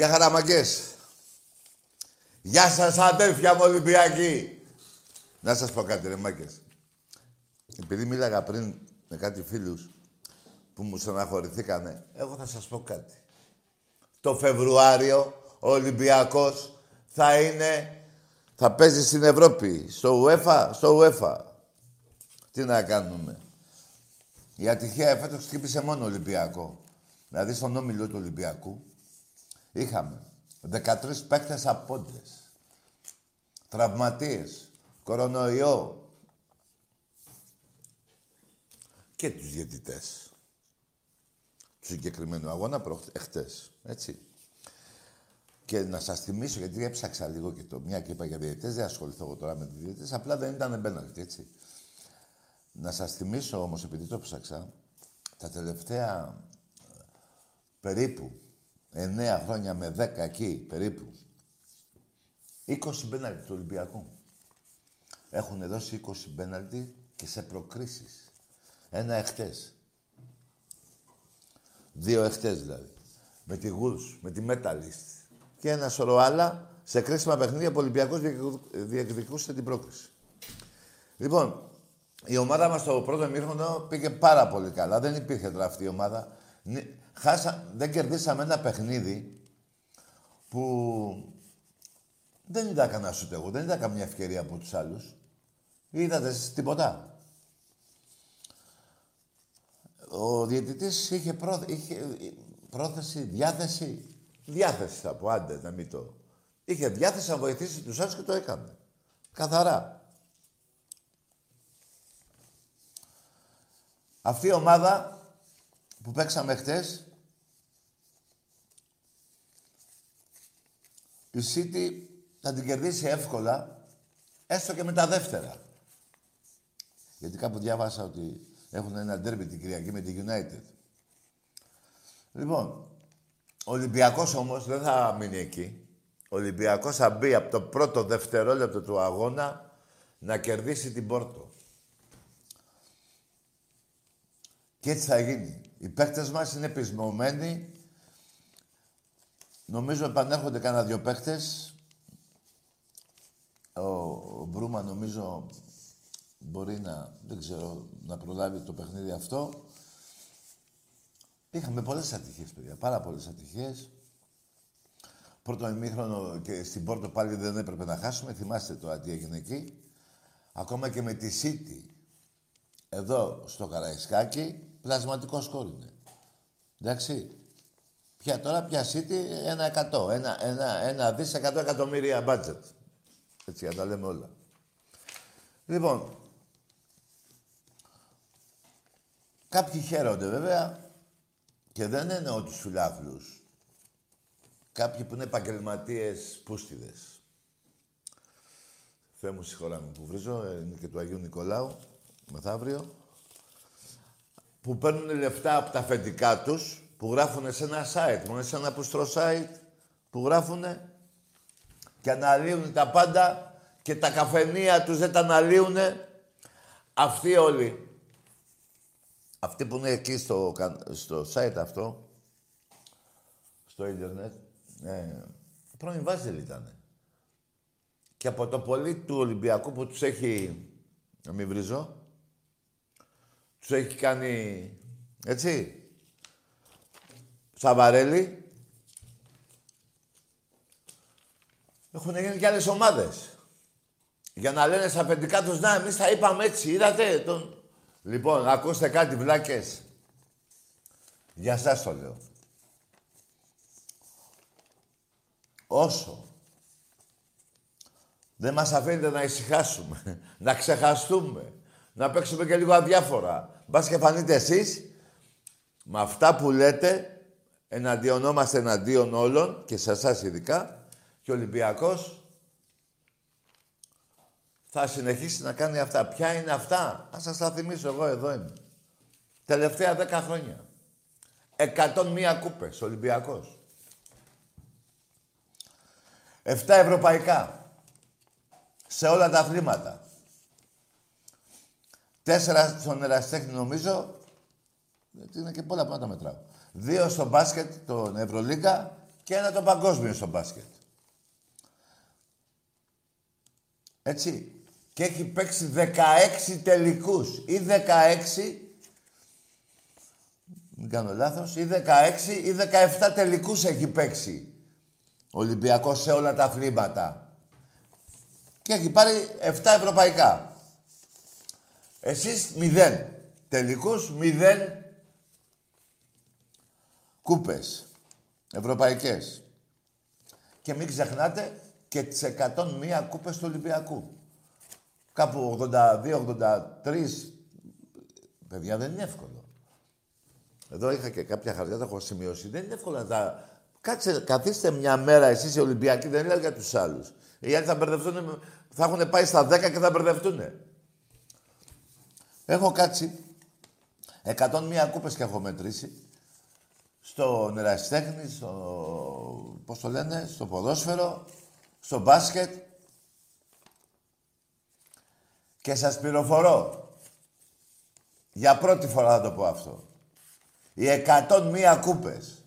Γεια χαραμαγκές. Γεια σας αδέρφια μου Ολυμπιακοί. Να σας πω κάτι ρε μάκες. Επειδή μίλαγα πριν με κάτι φίλους που μου στεναχωρηθήκανε, εγώ θα σας πω κάτι. Το Φεβρουάριο ο Ολυμπιακός θα είναι... Θα παίζει στην Ευρώπη, στο UEFA, στο UEFA. Τι να κάνουμε. Η ατυχία φέτος χτύπησε μόνο Ολυμπιακό. Δηλαδή στον όμιλο του Ολυμπιακού Είχαμε 13 παίκτες απόντες. Τραυματίες. Κορονοϊό. Και τους διαιτητές. Του συγκεκριμένου αγώνα εχθές. Έτσι. Και να σας θυμίσω, γιατί έψαξα λίγο και το μια και είπα για διαιτητές, δεν ασχοληθώ εγώ τώρα με τους διαιτητές, απλά δεν ήταν μπέναλτι, έτσι. Να σας θυμίσω όμως, επειδή το ψάξα, τα τελευταία περίπου 9 χρόνια με 10 εκεί περίπου. 20 μπέναλτι του Ολυμπιακού. Έχουν δώσει 20 μπέναλτι και σε προκρίσεις. Ένα εχθές. Δύο εχθές δηλαδή. Με τη Γουλς, με τη Μέταλιστ. Και ένα σωρό άλλα σε κρίσιμα παιχνίδια που ο Ολυμπιακός διεκδικούσε την πρόκριση. Λοιπόν, η ομάδα μας στο πρώτο μήχρονο πήγε πάρα πολύ καλά. Δεν υπήρχε τώρα αυτή η ομάδα. Χάσα, δεν κερδίσαμε ένα παιχνίδι που δεν είδα κανένα σου εγώ, δεν είδα καμία ευκαιρία από τους άλλους. Είδατε τίποτα; Ο διαιτητής είχε, πρό... είχε πρόθεση, διάθεση, διάθεση θα πω, άντε να μην το... Είχε διάθεση να βοηθήσει τους άλλους και το έκανε. Καθαρά. Αυτή η ομάδα που παίξαμε χτες, η City θα την κερδίσει εύκολα, έστω και με τα δεύτερα. Γιατί κάπου διάβασα ότι έχουν ένα ντέρμπι την Κυριακή με τη United. Λοιπόν, ο Ολυμπιακός όμως δεν θα μείνει εκεί. Ο Ολυμπιακός θα μπει από το πρώτο δευτερόλεπτο του αγώνα να κερδίσει την Πόρτο. Και έτσι θα γίνει. Οι παίκτες μας είναι πεισμωμένοι. Νομίζω επανέρχονται κανένα δυο παίκτες. Ο, ο Μπρούμα νομίζω μπορεί να, δεν ξέρω, να προλάβει το παιχνίδι αυτό. Είχαμε πολλές ατυχίες, παιδιά. Πάρα πολλές ατυχίες. Πρώτο ημίχρονο και στην Πόρτο πάλι δεν έπρεπε να χάσουμε. Θυμάστε το τι έγινε εκεί. Ακόμα και με τη City. Εδώ στο Καραϊσκάκι πλασματικό σκόρ είναι. Εντάξει. Πια τώρα πιασίτη ένα εκατό. Ένα, ένα, ένα δις εκατό εκατομμύρια μπάτζετ. Έτσι για τα λέμε όλα. Λοιπόν, Κάποιοι χαίρονται βέβαια και δεν εννοώ τους φιλάθλους. Κάποιοι που είναι επαγγελματίες πούστιδες. Θεέ μου συγχωρά που βρίζω, ε, είναι και του Αγίου Νικολάου, μεθαύριο, που παίρνουν λεφτά από τα αφεντικά τους, που γράφουν σε ένα site, μόνο σε ένα πουστρό site, που γράφουν και αναλύουν τα πάντα και τα καφενεία τους δεν τα αναλύουν. Αυτοί όλοι αυτοί που είναι εκεί στο, στο site αυτό, στο ίντερνετ, ε, πρώην Βάζελ ήταν. Και από το πολύ του Ολυμπιακού που τους έχει, να μην βρίζω, τους έχει κάνει, έτσι, Σαβαρέλη, έχουν γίνει και άλλες ομάδες. Για να λένε στα αφεντικά τους, να, εμείς θα είπαμε έτσι, είδατε, τον, Λοιπόν, ακούστε κάτι, βλάκες. Για σας το λέω. Όσο δεν μας αφήνετε να ησυχάσουμε, να ξεχαστούμε, να παίξουμε και λίγο αδιάφορα. Μπας και φανείτε εσείς, με αυτά που λέτε, εναντιονόμαστε εναντίον όλων, και σε εσάς ειδικά, και ο Ολυμπιακός θα συνεχίσει να κάνει αυτά. Ποια είναι αυτά, να σας τα θυμίσω εγώ, εδώ είμαι. Τελευταία δέκα χρόνια. 101 κούπες, Ολυμπιακός. 7 ευρωπαϊκά. Σε όλα τα αθλήματα. Τέσσερα στον εραστέχνη νομίζω, γιατί είναι και πολλά πράγματα μετράω. Δύο στο μπάσκετ, τον Ευρωλίγκα και ένα το παγκόσμιο στο μπάσκετ. Έτσι και έχει παίξει 16 τελικούς ή 16 μην κάνω λάθος, ή 16 ή 17 τελικούς έχει παίξει ο Ολυμπιακός σε όλα τα αθλήματα. Και έχει πάρει 7 ευρωπαϊκά. Εσείς 0 τελικούς, 0 κούπες ευρωπαϊκές. Και μην ξεχνάτε και τις 101 κούπες του Ολυμπιακού. Κάπου 82-83. Παιδιά δεν είναι εύκολο. Εδώ είχα και κάποια χαρτιά, τα έχω σημειώσει. Δεν είναι εύκολο να τα. Κάτσε, καθίστε μια μέρα εσείς οι Ολυμπιακοί, δεν λέω για τους άλλους. Οι άλλοι θα μπερδευτούν, θα έχουν πάει στα 10 και θα μπερδευτούν. Έχω κάτσει 101 κούπες και έχω μετρήσει στο νεραστέχνη, στο, πώς το λένε, στο ποδόσφαιρο, στο μπάσκετ, και σας πληροφορώ, για πρώτη φορά θα το πω αυτό, οι 101 κούπες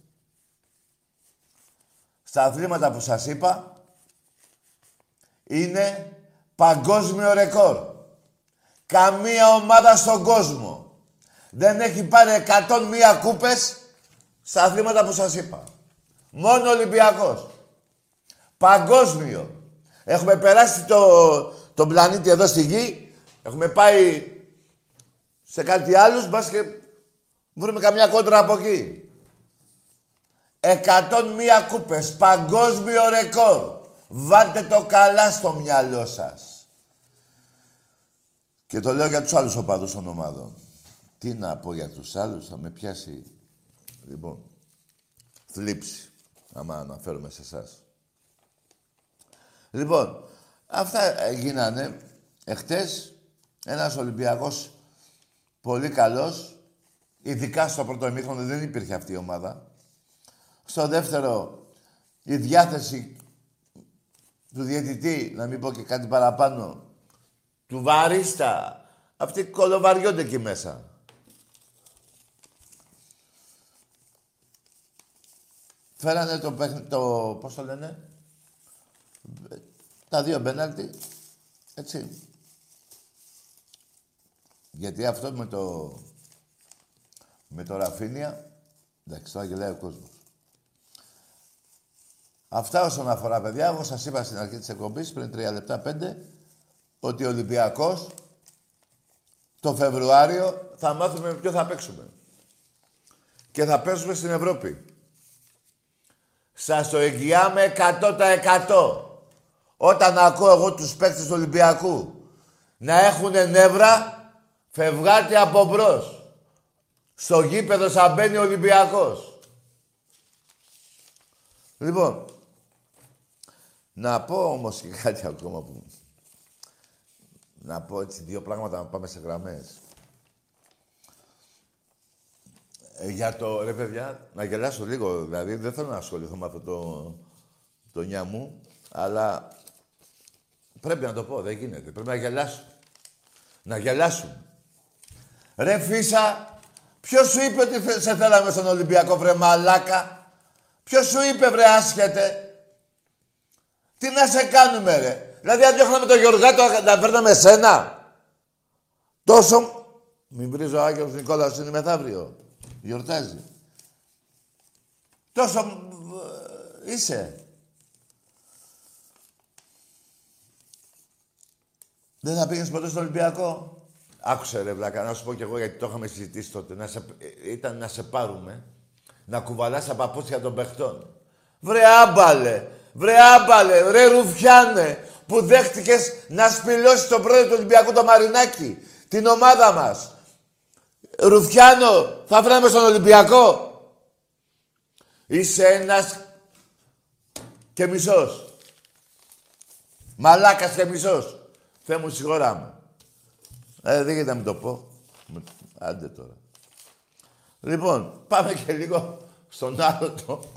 στα αθλήματα που σας είπα είναι παγκόσμιο ρεκόρ. Καμία ομάδα στον κόσμο δεν έχει πάρει 101 κούπες στα αθλήματα που σας είπα. Μόνο Ολυμπιακός. Παγκόσμιο. Έχουμε περάσει το, τον πλανήτη εδώ στη γη Έχουμε πάει σε κάτι άλλους, μπας και βρούμε καμιά κόντρα από εκεί. 101 κούπες, παγκόσμιο ρεκόρ. Βάλτε το καλά στο μυαλό σας. Και το λέω για τους άλλους οπαδούς των ομάδων. Τι να πω για τους άλλους, θα με πιάσει... Λοιπόν, θλίψη, άμα αναφέρομαι σε εσάς. Λοιπόν, αυτά γίνανε εχθές ένας Ολυμπιακός πολύ καλός, ειδικά στο πρώτο ημίχρονο δεν υπήρχε αυτή η ομάδα. Στο δεύτερο, η διάθεση του διαιτητή, να μην πω και κάτι παραπάνω, του βαρίστα, αυτοί κολοβαριώνται εκεί μέσα. Φέρανε το, το πώς το λένε, τα δύο μπέναλτι, έτσι. Γιατί αυτό με το... Με το Ραφίνια... Εντάξει, τώρα γελάει ο κόσμος. Αυτά όσον αφορά, παιδιά. Εγώ σας είπα στην αρχή της εκπομπής, πριν τρία λεπτά, πέντε, ότι ο Ολυμπιακός το Φεβρουάριο θα μάθουμε με ποιο θα παίξουμε. Και θα παίξουμε στην Ευρώπη. Σας το εγγυάμε 100%. Όταν ακούω εγώ τους παίκτες του Ολυμπιακού να έχουν νεύρα, Φευγάτε από μπρος. Στο γήπεδο σαν μπαίνει ο Ολυμπιακός. Λοιπόν, να πω όμως και κάτι ακόμα που... Να πω έτσι δύο πράγματα να πάμε σε γραμμές. Ε, για το ρε παιδιά, να γελάσω λίγο. Δηλαδή δεν θέλω να ασχοληθώ με αυτό το, το νιά μου, αλλά πρέπει να το πω, δεν γίνεται. Πρέπει να γελάσω. Να γελάσουν. Ρε Φίσα, ποιος σου είπε ότι σε θέλαμε στον Ολυμπιακό, βρε μαλάκα; Ποιος σου είπε, βρε άσχετε; Τι να σε κάνουμε, ρε; Δηλαδή, αν διώχναμε τον Γιωργάτο, να παίρναμε σένα. Τόσο... Μην βρίζω ο Άγιος Νικόλαος είναι μεθαύριο. Γιορτάζει. Τόσο ε, είσαι. Δεν θα πήγαινες ποτέ στο Ολυμπιακό; Άκουσε ρε βλάκα, να σου πω κι εγώ γιατί το είχαμε συζητήσει τότε. Να σε, ήταν να σε πάρουμε, να κουβαλάς τα παπούτσια των παιχτών. Βρε άμπαλε, βρε άμπαλε, βρε ρουφιάνε, που δέχτηκες να σπηλώσεις τον πρόεδρο του Ολυμπιακού το Μαρινάκι, την ομάδα μας. Ρουφιάνο, θα βράμε στον Ολυμπιακό. Είσαι ένας και μισός. Μαλάκας και μισός. Θεέ μου συγχωρά μου. Ε, δεν γίνεται να μην το πω. Άντε τώρα. Λοιπόν, πάμε και λίγο στον άλλο το.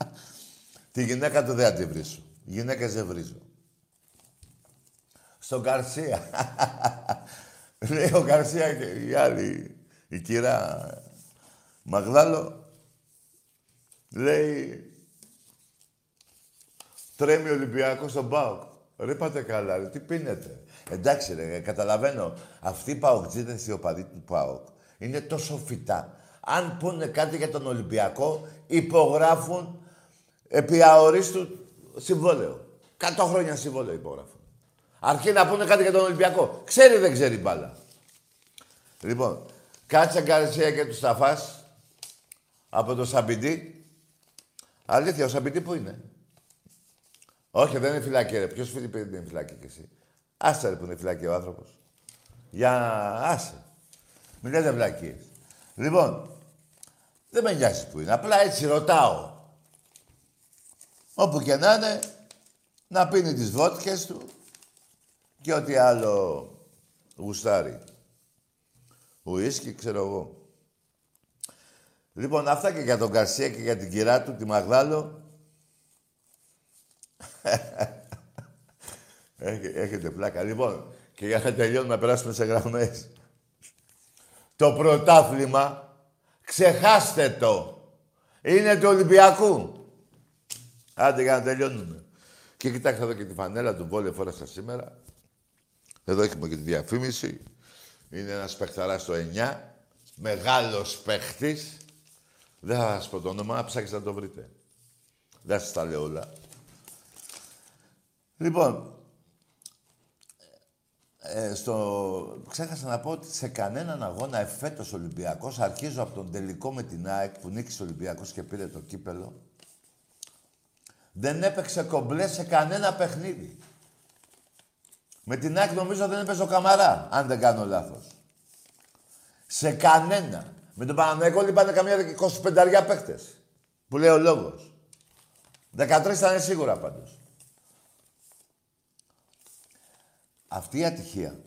τη γυναίκα του δεν τη βρίσω. Γυναίκες δεν βρίζω. Στον Καρσία. Λέει ο Καρσία και η άλλη, η κυρία Μαγδάλο, λέει τρέμει ο Ολυμπιακός στον ΠΑΟΚ. Ρε πάτε καλά, ρε, τι πίνετε. Εντάξει ρε, καταλαβαίνω. Αυτοί οι παοκτζίδες, οι οπαδοί του ΠΑΟΚ, είναι τόσο φυτά. Αν πούνε κάτι για τον Ολυμπιακό, υπογράφουν επί αορίστου συμβόλαιο. Κάτω χρόνια συμβόλαιο υπογράφουν. Αρκεί να πούνε κάτι για τον Ολυμπιακό. Ξέρει δεν ξέρει μπάλα. Λοιπόν, κάτσε Γκαρσία και τους Σταφάς από το Σαμπιντή. Αλήθεια, ο Σαμπιντή πού είναι; Όχι, δεν είναι φυλακή, ρε. Ποιος φίλοι δεν είναι φυλακή κι εσύ; Άσε ρε που είναι φυλακή ο άνθρωπος. Για άσε. Μην λέτε βλακίες. Λοιπόν, δεν με νοιάζει που είναι. Απλά έτσι ρωτάω. Όπου και να είναι, να πίνει τις βότκες του και ό,τι άλλο γουστάρει. Ουίσκι, ξέρω εγώ. Λοιπόν, αυτά και για τον Καρσία και για την κυρά του, τη Μαγδάλο. Έχετε πλάκα. Λοιπόν, και για να τελειώνουμε να περάσουμε σε γραμμές. Το πρωτάθλημα, ξεχάστε το. Είναι του Ολυμπιακού. Άντε για να τελειώνουμε. Και κοιτάξτε εδώ και τη φανέλα του Βόλε φόρασα σήμερα. Εδώ έχουμε και τη διαφήμιση. Είναι ένας παιχταράς στο 9. Μεγάλος παίχτης. Δεν θα σας πω το όνομα, ψάξετε να το βρείτε. Δεν σας τα λέω όλα. Λοιπόν, ε, στο... ξέχασα να πω ότι σε κανέναν αγώνα εφέτος Ολυμπιακός, αρχίζω από τον τελικό με την ΑΕΚ που νίκησε ο Ολυμπιακός και πήρε το κύπελο, δεν έπαιξε κομπλέ σε κανένα παιχνίδι. Με την ΑΕΚ νομίζω δεν έπαιζε ο Καμαρά, αν δεν κάνω λάθος. Σε κανένα. Με τον Παναμαϊκό λείπανε καμιά 25 παίχτες. Που λέει ο λόγος. 13 ήταν σίγουρα πάντως. Αυτή η ατυχία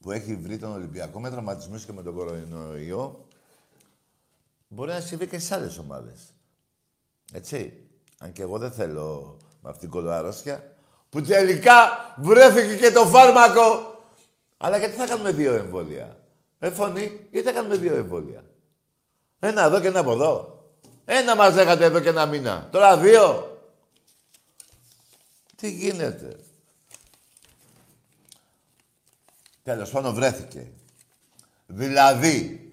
που έχει βρει τον Ολυμπιακό με τραυματισμούς και με τον κορονοϊό μπορεί να συμβεί και σε άλλες ομάδες. Έτσι. Αν και εγώ δεν θέλω με αυτήν την κολοαρρώστια που τελικά βρέθηκε και το φάρμακο. Αλλά γιατί θα κάνουμε δύο εμβόλια; Ε, φωνή, γιατί θα κάνουμε δύο εμβόλια; Ένα εδώ και ένα από εδώ. Ένα μας λέγατε εδώ και ένα μήνα. Τώρα δύο. Τι γίνεται; Τέλος πάντων βρέθηκε. Δηλαδή,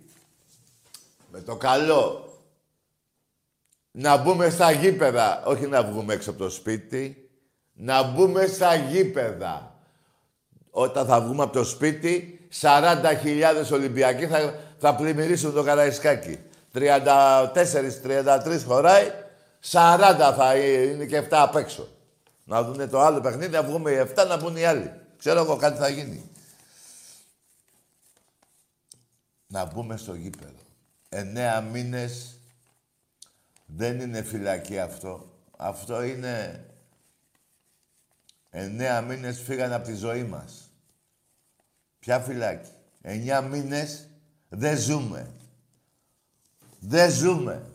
με το καλό, να μπούμε στα γήπεδα, όχι να βγούμε έξω από το σπίτι, να μπούμε στα γήπεδα. Όταν θα βγούμε από το σπίτι, 40.000 Ολυμπιακοί θα, θα πλημμυρίσουν το Καραϊσκάκι. 34-33 χωράει, 40 θα είναι και 7 απ' έξω. Να δουν το άλλο παιχνίδι, να βγούμε οι 7, να μπουν οι άλλοι. Ξέρω εγώ κάτι θα γίνει. να μπούμε στο γήπεδο. Εννέα μήνες δεν είναι φυλακή αυτό. Αυτό είναι... Εννέα μήνες φύγανε από τη ζωή μας. Ποια φυλάκη. Εννέα μήνες δεν ζούμε. Δεν ζούμε.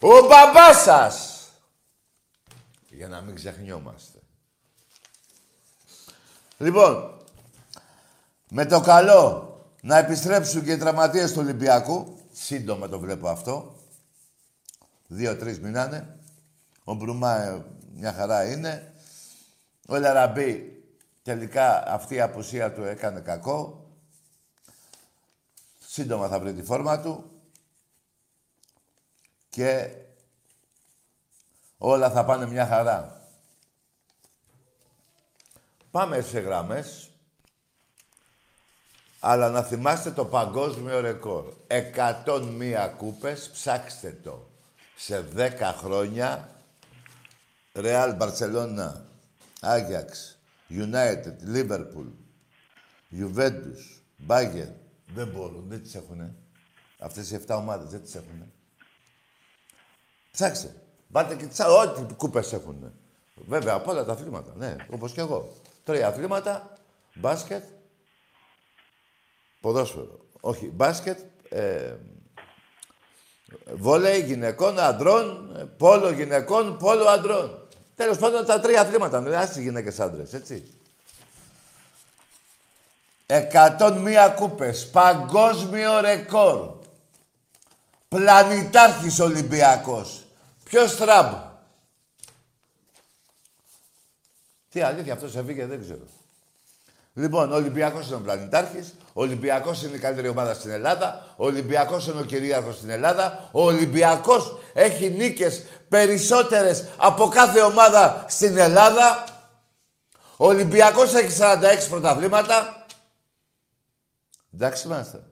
Ο μπαμπάς σας! Για να μην ξεχνιόμαστε. Λοιπόν, με το καλό να επιστρέψουν και οι τραυματίες του Ολυμπιακού. Σύντομα το βλέπω αυτό. Δύο-τρει μηνάνε. Ο Μπρουμά ε, μια χαρά είναι. Ο Λαραμπή τελικά αυτή η απουσία του έκανε κακό. Σύντομα θα βρει τη φόρμα του. Και όλα θα πάνε μια χαρά. Πάμε σε γραμμές. Αλλά να θυμάστε το παγκόσμιο ρεκόρ. 101 κούπες, ψάξτε το. Σε 10 χρόνια, Real Barcelona, Ajax, United, Liverpool, Juventus, Bayern. Δεν μπορούν, δεν τις έχουνε. Αυτές οι 7 ομάδες δεν τις έχουνε. Ψάξτε. Πάτε και τις ό,τι κούπες έχουν. Βέβαια, από όλα τα αθλήματα, ναι, όπως και εγώ. Τρία αθλήματα, μπάσκετ, Ποδόσφαιρο. Όχι, μπάσκετ, ε, βόλεϊ γυναικών, αντρών, πόλο γυναικών, πόλο αντρών. Τέλος πάντων τα τρία αθλήματα. Δεν άστι γυναίκες άντρες, έτσι. 101 κούπες, παγκόσμιο ρεκόρ. Πλανητάρχης Ολυμπιακός. Ποιος Τραμπ. Τι αλήθεια, αυτός έφυγε, δεν ξέρω. Λοιπόν, ο Ολυμπιακός είναι ο πλανητάρχης, ο Ολυμπιακός είναι η καλύτερη ομάδα στην Ελλάδα, ο Ολυμπιακός είναι ο κυρίαρχος στην Ελλάδα, ο Ολυμπιακός έχει νίκες περισσότερες από κάθε ομάδα στην Ελλάδα. Ο Ολυμπιακός έχει 46 πρωταβλήματα. Εντάξει είμαστε.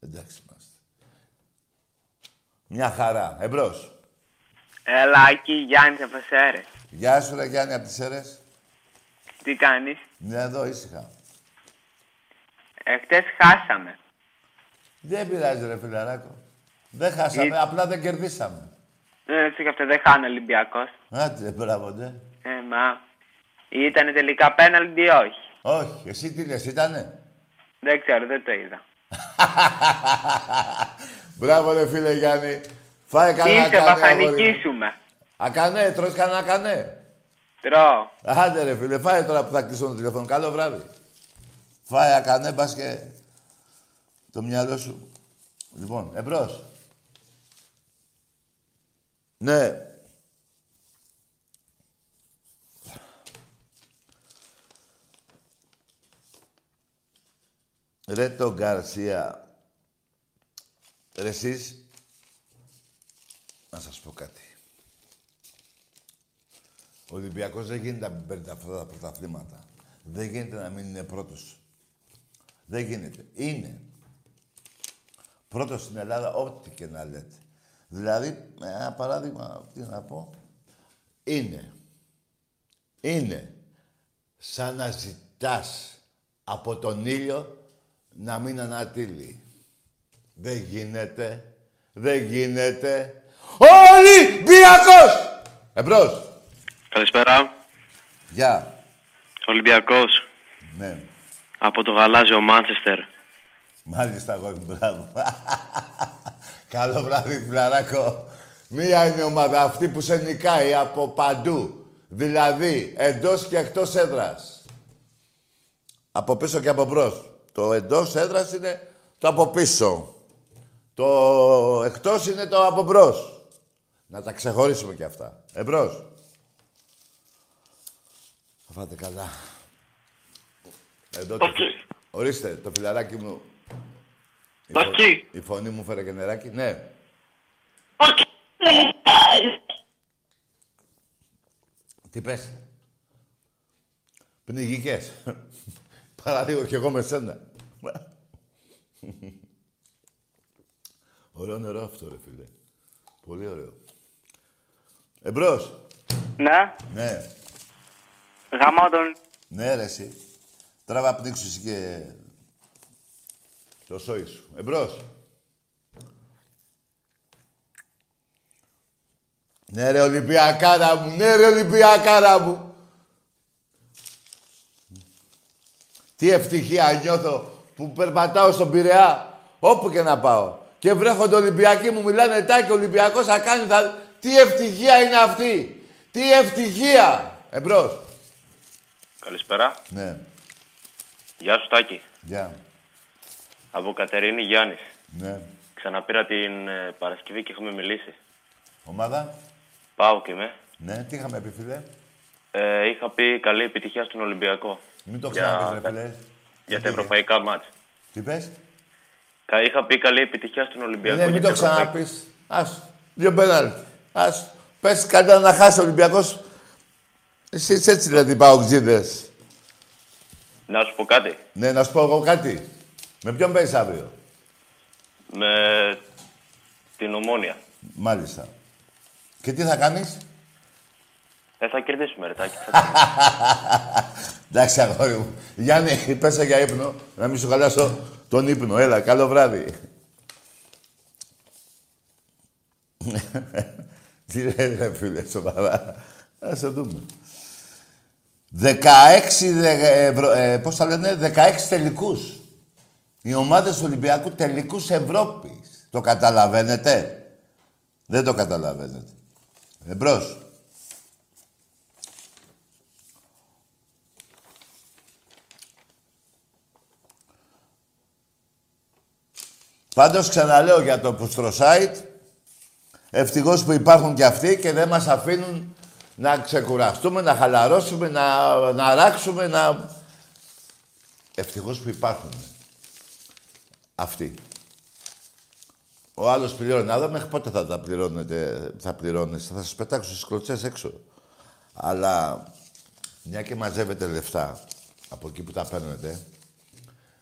Εντάξει είμαστε. Μια χαρά. Εμπρός. Έλα, εκεί Γιάννη από Γεια σου, ρε Γιάννη, από τις Σέρες. Τι κάνεις; Ναι, εδώ ήσυχα. Εχθές χάσαμε. Δεν πειράζει ρε φιλαράκο. Δεν χάσαμε, απλά δεν κερδίσαμε. Ε, έτσι και αυτό δεν χάνει ο Ολυμπιακός. Άντε, μπράβο, ναι. Ε, μα... Ήτανε τελικά πέναλτι ή όχι; Όχι. Εσύ τι λες, ήτανε; Δεν ξέρω, δεν το είδα. μπράβο, ρε φίλε Γιάννη. Φάε κανένα Είσαι, θα νικήσουμε. Ακανέ, τρως κανένα ακανέ. Τρώω. Άντε ρε φίλε, φάε τώρα που θα κλείσω το τηλέφωνο. Καλό βράδυ. Φάε ακανέ, πας και το μυαλό σου. Λοιπόν, εμπρός. Ναι. Ρε το Γκαρσία. Ρε εσείς, να σας πω κάτι. Ο Ολυμπιακός δεν γίνεται να μην παίρνει αυτά τα πρωταθλήματα. Δεν γίνεται να μην είναι πρώτος. Δεν γίνεται. Είναι. Πρώτος στην Ελλάδα, ό,τι και να λέτε. Δηλαδή, ένα παράδειγμα, τι να πω, είναι. Είναι σαν να ζητάς από τον ήλιο να μην ανατείλει. Δεν γίνεται. Δεν γίνεται. Ολυμπιακός! Εμπρός. Καλησπέρα. Γεια. Ολυμπιακός. Ναι. Από το γαλάζιο Μάντσεστερ. Μάλιστα, εγώ μπράβο. Καλό βράδυ, φιλαράκο. Μία είναι η ομάδα αυτή που σε νικάει από παντού. Δηλαδή, εντός και εκτός έδρας. Από πίσω και από μπρος. Το εντός έδρας είναι το από πίσω. Το εκτός είναι το από μπρος. Να τα ξεχωρίσουμε και αυτά. Εμπρός. Θα φάτε καλά. Εδώ το... Ορίστε, το φιλαράκι μου. Η, φω... η φωνή μου φέρε και νεράκι. Ναι. Τι πες. Πνιγικές. Παραλίγο κι εγώ με σένα. Ωραίο νερό αυτό, ρε φίλε. Πολύ ωραίο. Εμπρός. Ναι. Ναι. Γαμώ τον. Ναι, ρε, εσύ. Τράβα πνίξου εσύ και... Το σόι σου. Εμπρός. Ναι ρε Ολυμπιακάρα μου, ναι ρε Ολυμπιακάρα μου. Τι ευτυχία νιώθω που περπατάω στον Πειραιά, όπου και να πάω. Και βρέχονται Ολυμπιακοί μου, μιλάνε τάκι, Ολυμπιακός θα κάνει, θα... Τι ευτυχία είναι αυτή. Τι ευτυχία. Εμπρός. Καλησπέρα. Ναι. Γεια σου Τάκη. Γεια. Από Κατερίνη Γιάννης. Ναι. Ξαναπήρα την ε, Παρασκευή και έχουμε μιλήσει. Ομάδα. Πάω και με. Ναι, τι είχαμε πει, φίλε; Ε, είχα πει καλή επιτυχία στον Ολυμπιακό. Μην το Για- ξαναπείς, ρε φίλε. Για τα ευρωπαϊκά μάτς. Τι πες; Κα- Είχα πει καλή επιτυχία στον Ολυμπιακό. Ναι, για μην τα το ευρωπαϊκά. ξαναπείς. Ας. Δύο πέναλτι. Ας. Πες καλύτερα να χάσει ο Ολυμπιακός. Εσύ είσαι έτσι δηλαδή παοξίδες. Να σου πω κάτι. Ναι, να σου πω εγώ κάτι. Με ποιον παίζεις αύριο; Με την ομόνια. Μάλιστα. Και τι θα κάνεις; Δεν θα κερδίσουμε, ρε Τάκη. Εντάξει, αγόρι μου. Γιάννη, πέσα για ύπνο. Να μην σου χαλάσω τον ύπνο. Έλα, καλό βράδυ. Τι λέει, ρε φίλε, σοβαρά. Ας το δούμε. 16, δε- ευρω- ε, πώς τα λένε, 16 τελικούς. Οι ομάδες του Ολυμπιακού τελικούς Ευρώπης. Το καταλαβαίνετε; Δεν το καταλαβαίνετε. Εμπρός. Πάντως ξαναλέω για το Πουστροσάιτ, ευτυχώς που υπάρχουν και αυτοί και δεν μας αφήνουν να ξεκουραστούμε, να χαλαρώσουμε, να, να αράξουμε, να... Ευτυχώς που υπάρχουν αυτοί. Ο άλλος πληρώνει. Να δω μέχρι πότε θα τα πληρώνετε, θα πληρώνεστε; Θα σας πετάξω στις κλωτσές έξω. Αλλά μια και μαζεύετε λεφτά από εκεί που τα παίρνετε,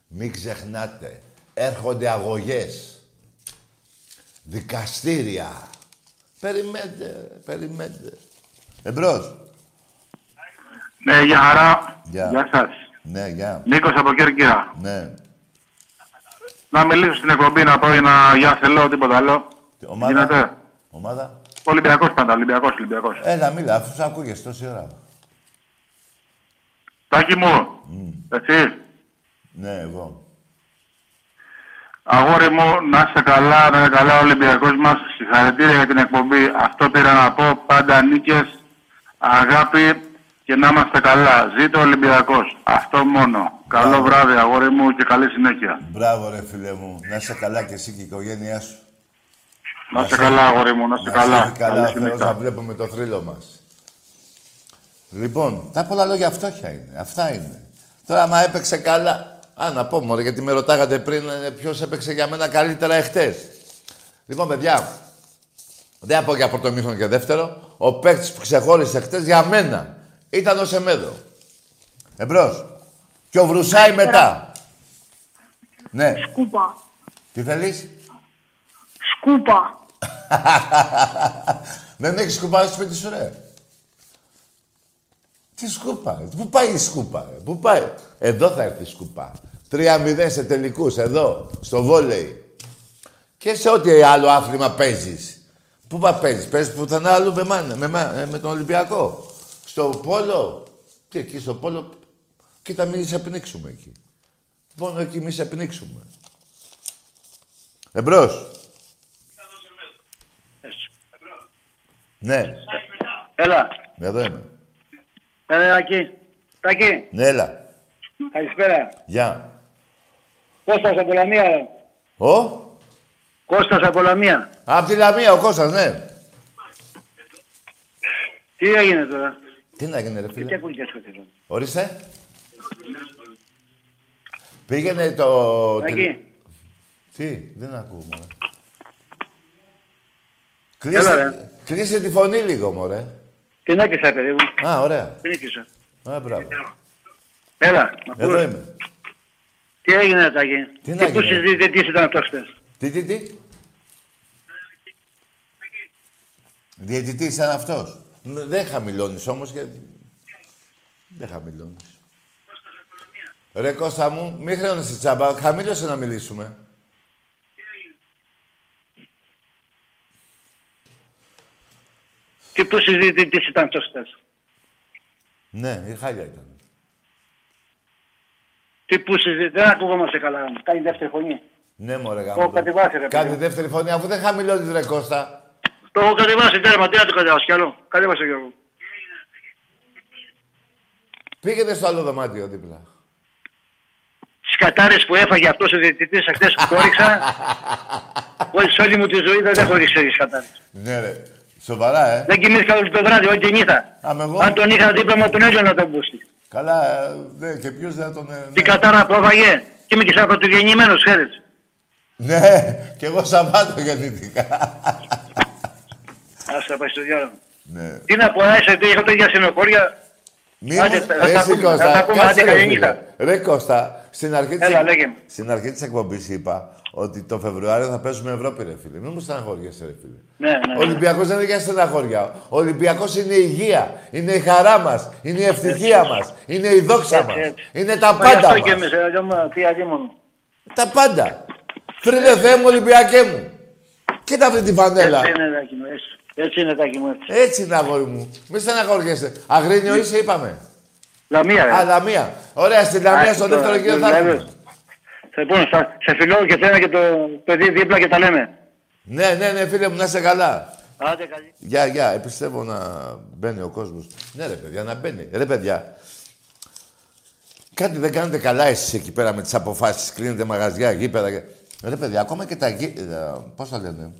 μην ξεχνάτε, έρχονται αγωγές, δικαστήρια. Περιμένετε, περιμένετε. Εμπρός. Ναι, για χαρά. Γεια. Γεια σας. Ναι, γεια. Νίκος από Κέρκυρα. Ναι. Να μιλήσω στην εκπομπή να πω ένα γεια σε λέω, τίποτα άλλο. Ομάδα; Γίνεται. Ομάδα; Ολυμπιακός πάντα, Ολυμπιακός, Ολυμπιακός. Έλα, μίλα, αφού σ' ακούγες τόση ώρα. Τάκη μου, εσύ, Ναι, εγώ. αγόρι μου, να είσαι καλά, να είναι καλά ο Ολυμπιακός μας. Συγχαρητήρια για την εκπομπή. Αυτό πήρα να πω, πάντα νίκες, αγάπη και να είμαστε καλά. Ζήτω ο Ολυμπιακός. Αυτό μόνο. Καλό βράδυ, αγόρι μου, και καλή συνέχεια. Μπράβο, ρε φίλε μου. Να είσαι καλά και εσύ και η οικογένειά σου. Να είστε καλά, αγόρι μου, να είστε καλά. Να καλά, Καλή ο Θεός συνέχεια. να βλέπουμε το θρύλο μας. Λοιπόν, τα πολλά λόγια φτώχεια είναι. Αυτά είναι. Τώρα, άμα έπαιξε καλά... Α, να πω μωρέ, γιατί με ρωτάγατε πριν ε, ποιος έπαιξε για μένα καλύτερα εχθές. Λοιπόν, παιδιά, δεν θα πω για πρώτο μήχρονο και δεύτερο. Ο παίκτης που ξεχώρισε χτες για μένα ήταν ο Σεμέδο. Εμπρός. Και ο Βρουσάη μετά. Ναι. Σκούπα. Τι θέλεις; Σκούπα. Δεν έχεις σκούπα στο σπίτι σου, ρε. Τι σκούπα, ρε. πού πάει η σκούπα, ρε. πού πάει. Εδώ θα έρθει η σκούπα. 3-0 σε τελικούς, εδώ, στο βόλεϊ. Και σε ό,τι άλλο άθλημα παίζεις. Πού πα παίζεις, παίζεις πουθενά αλλού με, μάνα, με, μα- ε, με τον Ολυμπιακό. Στο πόλο, τι εκεί στο πόλο, κοίτα μην σε πνίξουμε εκεί. Μόνο εκεί μη σε πνίξουμε. Εμπρός. Ναι, Έλα, εδώ είμαι. έλα εκεί. Τάκη, Ναι, έλα. καλησπέρα. Γεια. Κώστας από Λαμία. ρε; Ο; Κώστας από Λαμία. Απ' τη Λαμία, ο Κώστας, ναι. Τι έγινε τώρα; Τι να γίνει, ρε Τι φίλε. ακούγεται αυτό. Ορίστε. Πήγαινε το... Τάκη, Τι, δεν ακούω, μωρέ. Έλα, Κλείσε, ρε. κλείσε τη φωνή λίγο, μωρέ. την έκυσα, παιδί μου. Α, ωραία. Την έκυσα. Α, μπράβο. Έλα, να Εδώ πούμε. είμαι. Τι έγινε, Τάκη; Τι να που γίνει; συζητείτε, τι ήταν αυτό χθες. Τι, τι, τι; Διαιτητής ήταν αυτός. Μ, Δεν χαμηλώνεις όμως, γιατί... Δεν χαμηλώνεις. Ρε Κώστα μου, μη χρεώνεσαι τσάμπα. Χαμήλωσε να μιλήσουμε. Τι που συζητητής ήταν αυτό χθες. Ναι, η χάλια ήταν. Τι που συζητητής, δεν ακούγόμαστε καλά. Κάνει δεύτερη φωνή. Ναι, μωρέ Το έχω γάμο. κατεβάσει, ρε Κάτι παιδί. δεύτερη φωνή, αφού δεν χαμηλώνεις ρε Κώστα. Το έχω κατεβάσει τέρμα, τι να το κατεβάσει κι άλλο. Κατέβασε Γιώργο. Πήγαινε στο άλλο δωμάτιο δίπλα. Τις κατάρες που έφαγε αυτός ο διαιτητής χθες που κόρυξα, όλη σε όλη μου τη ζωή δεν έχω ρίξει τις κατάρες. Ναι, ρε. Σοβαρά, ε. Δεν κοιμήθηκα όλο το βράδυ, ό,τι νύχτα. Άμα εγώ. Αν τον είχα δίπλα μου, τον έλειωνα τον μπούστη. Καλά, ε, ναι, και ποιος δεν τον... ε, Τι ναι. κατάρα που έφαγε. Και είμαι και σαν πρωτογεννημένος, ξέρεις. Ναι, και εγώ Σαββάτο γεννήθηκα. Ας τα πάει στο διάλογο. ναι. Τι να πω, άσε, τι έχω τέτοια συνοχώρια. Μη Άντε, μου... θα τα Εσύ, πούμε, θα Κώστα, τα πούμε, κάτσε, άντε, ρε, καλή φίλε. νύχτα. Ρε Κώστα, στην αρχή, της, Έλα, εκ- λέγε μου. στην αρχή της εκπομπής είπα ότι το Φεβρουάριο θα παίζουμε Ευρώπη, ρε φίλε. Μην μου στεναχωριέσαι, ρε φίλε. Ναι, ναι. Ο Ολυμπιακός δεν είναι για στεναχώρια. Ο Ολυμπιακός είναι η υγεία, είναι η χαρά μας, είναι η ευτυχία μας, είναι η δόξα Έτσι, μας, έτσι. είναι τα Μα γι' πάντα αυτό και μας. εμείς, ε, λέμε, τι αδίμονο. Τα πάντα. Φίλε Θεέ μου, Ολυμπιακέ μου. Κοίτα αυτή τη φανέλα. Έτσι είναι, Τάκη μου, έτσι. Έτσι είναι, Τάκη μου, έτσι. Έτσι είναι, αγόρι μου. Μη στεναχωριέσαι. Αγρίνιο είσαι, είπαμε. Λαμία, ρε. Α, Λαμία. Ωραία, στην Λαμία Α, στο τώρα, δεύτερο γύρο θα δηλαδή. έρθουμε. Λοιπόν, θα- σε φιλώ και θένα και το παιδί δίπλα και τα λέμε. Ναι, ναι, ναι, φίλε μου, να είσαι καλά. Άντε, καλή. Γεια, γεια. Επιστεύω να μπαίνει ο κόσμος. Ναι, ρε παιδιά, να μπαίνει. Ρε παιδιά. Κάτι δεν κάνετε καλά εσείς εκεί πέρα με τις αποφάσεις. Κλείνετε μαγαζιά, γήπεδα. Και- Ρε παιδιά, ακόμα και τα γήπεδα. Πώς τα λένε.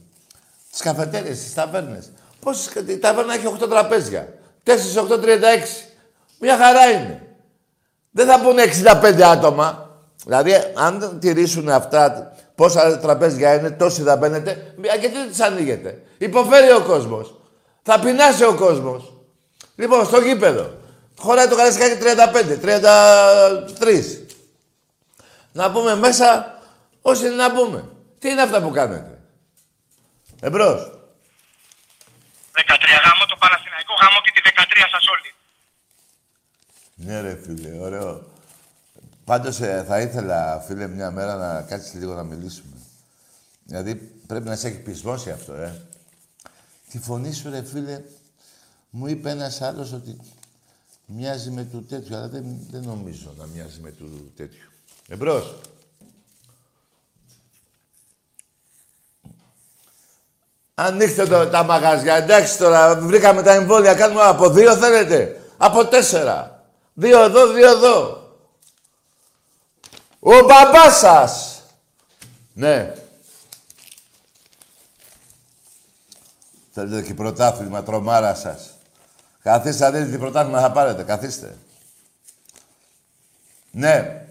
Τις καφετέρειες, τις ταβέρνες. Πόσες, η ταβέρνα έχει 8 τραπέζια. 4, 8, 36. Μια χαρά είναι. Δεν θα πούνε 65 άτομα. Δηλαδή, αν δεν τηρήσουν αυτά, πόσα τραπέζια είναι, τόσοι θα μπαίνετε, γιατί δεν τις ανοίγετε. Υποφέρει ο κόσμος. Θα πεινάσει ο κόσμος. Λοιπόν, στο γήπεδο. Χωράει το Καραϊσκάκι 35, 33. Να πούμε μέσα όσοι είναι να πούμε. Τι είναι αυτά που κάνετε; Εμπρός. 13 γάμο το Παναθηναϊκό γάμο και τη 13 σας όλοι. Ναι ρε φίλε, ωραίο. Πάντως ε, θα ήθελα, φίλε, μια μέρα να κάτσεις λίγο να μιλήσουμε. Δηλαδή πρέπει να σε έχει πεισμώσει αυτό, ε. Τη φωνή σου, ρε φίλε, μου είπε ένας άλλος ότι μοιάζει με του τέτοιου, αλλά δεν, δεν νομίζω να μοιάζει με του τέτοιου. Εμπρός. Ανοίξτε το, τα μαγαζιά. Εντάξει τώρα, βρήκαμε τα εμβόλια. Κάνουμε από δύο θέλετε. Από τέσσερα. Δύο εδώ, δύο εδώ. Ο μπαμπάς σας. Ναι. Θέλετε και πρωτάθλημα, τρομάρα σας. Καθίστε, αν δείτε τι πρωτάθλημα θα πάρετε. Καθίστε. Ναι.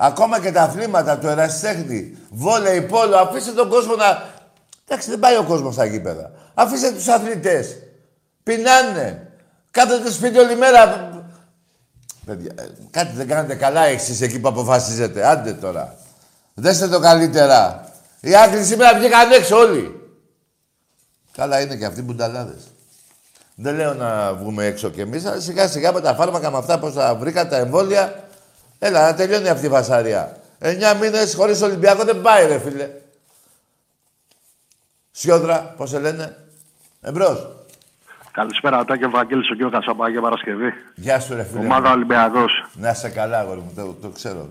Ακόμα και τα αθλήματα του ερασιτέχνη, βόλεϊ, πόλο, αφήστε τον κόσμο να... Εντάξει, δεν πάει ο κόσμος στα γήπεδα. Αφήστε τους αθλητές. Πεινάνε. Κάθετε σπίτι όλη μέρα. Παιδιά, ε, κάτι δεν κάνετε καλά εσείς εκεί που αποφασίζετε. Άντε τώρα. Δέστε το καλύτερα. Οι άκροι σήμερα βγήκαν έξω όλοι. Καλά είναι και αυτοί μπουνταλάδες. Δεν λέω να βγούμε έξω κι εμείς, αλλά σιγά σιγά με τα φάρμακα, με αυτά πώς τα βρήκα, τα εμβόλια, Έλα, να τελειώνει αυτή η φασαρία. Εννιά μήνες χωρίς Ολυμπιακό δεν πάει, ρε φίλε. Σιόδρα, πώς σε λένε; Εμπρός. Καλησπέρα, Τάκη Ευαγγέλης, ο κ. Κασαπά για Παρασκευή. Γεια σου, ρε φίλε. Ομάδα Ολυμπιακός. Να είσαι καλά, αγόρι μου, το, το ξέρω.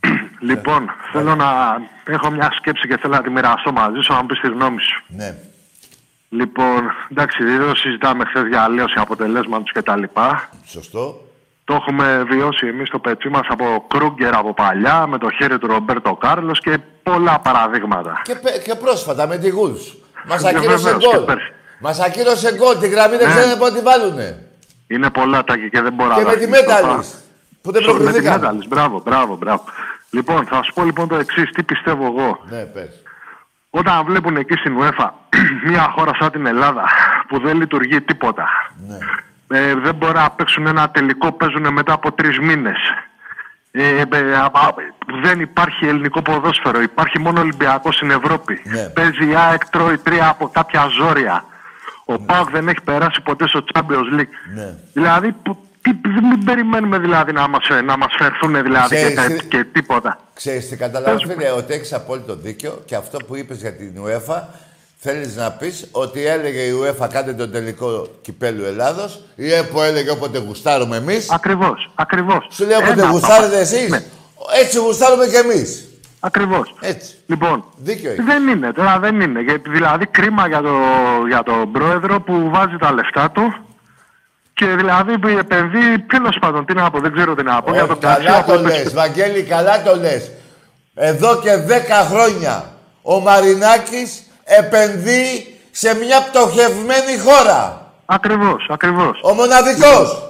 Λοιπόν, θέλω να έχω μια σκέψη και θέλω να τη μοιραστώ μαζί σου, να μου πεις τη γνώμη σου. Ναι. Λοιπόν, εντάξει, δεν συζητάμε χθες για αλλίωση αποτελέσματος κτλ. Σωστό. Το έχουμε βιώσει εμείς το πετσί μας από Κρούγκερ από παλιά, με το χέρι του Ρομπέρτο Κάρλος και πολλά παραδείγματα. Και, πε- και πρόσφατα με τη Γουλς. Μας Και ακύρωσε βεβαίως, και γκολ. πέρσι. Μας ακύρωσε γκολ. Τη γραμμή δεν Ναι. ξέρετε πότε βάλουνε. Είναι πολλά τάκη και δεν μπορώ Και να με τη τα θυμηθώ τώρα. Μέταλης. Που δεν Με τη προκριθήκαμε. Μέταλης, μπράβο, μπράβο, μπράβο. Λοιπόν, θα σου πω λοιπόν το εξής, τι πιστεύω εγώ; Ναι, πες. Όταν βλέπουν εκεί στην UEFA μια χώρα σαν την Ελλάδα που δεν λειτουργεί τίποτα, Ναι. Ε, δεν μπορεί να παίξουν ένα τελικό, παίζουν μετά από τρεις μήνες. Ε, ε, α, α, δεν υπάρχει ελληνικό ποδόσφαιρο. Υπάρχει μόνο Ολυμπιακός στην Ευρώπη. Ναι. Παίζει η ΑΕΚ, τρώει τρία από κάποια ζόρια. Ο ΠΑΟΚ δεν έχει περάσει ποτέ στο Champions League. Ναι. Δηλαδή, που- τι, μην περιμένουμε δηλαδή να μας, να μας φερθούν δηλαδή και, Ξέρεις τε- τι- και τίποτα. Ξέρεις τι καταλάβεις, φίλε, ότι έχεις απόλυτο δίκιο και αυτό που είπες για την UEFA θέλεις να πεις ότι έλεγε η UEFA κάντε τον τελικό κυπέλου Ελλάδος η ΕΠΟ έλεγε όποτε γουστάρουμε εμείς; Ακριβώς, ακριβώς. σου λέει όποτε Ένα γουστάρετε παπα- εσείς Ναι, έτσι γουστάρουμε κι εμείς ακριβώς. έτσι Λοιπόν, Δίκιο έχεις. δεν είναι, τώρα δεν είναι. Γιατί, δηλαδή κρίμα για, το, για τον πρόεδρο που βάζει τα λεφτά του και δηλαδή που επενδύει, τέλος πάντων, τι να πω, δεν ξέρω τι να πω. για Όχι, τον Καρσία καλά που το είπε- λες, Βαγγέλη, καλά το λες. Εδώ και 10 χρόνια ο Μαρινάκης επενδύει σε μια πτωχευμένη χώρα. Ακριβώς, ακριβώς. Ο μοναδικός.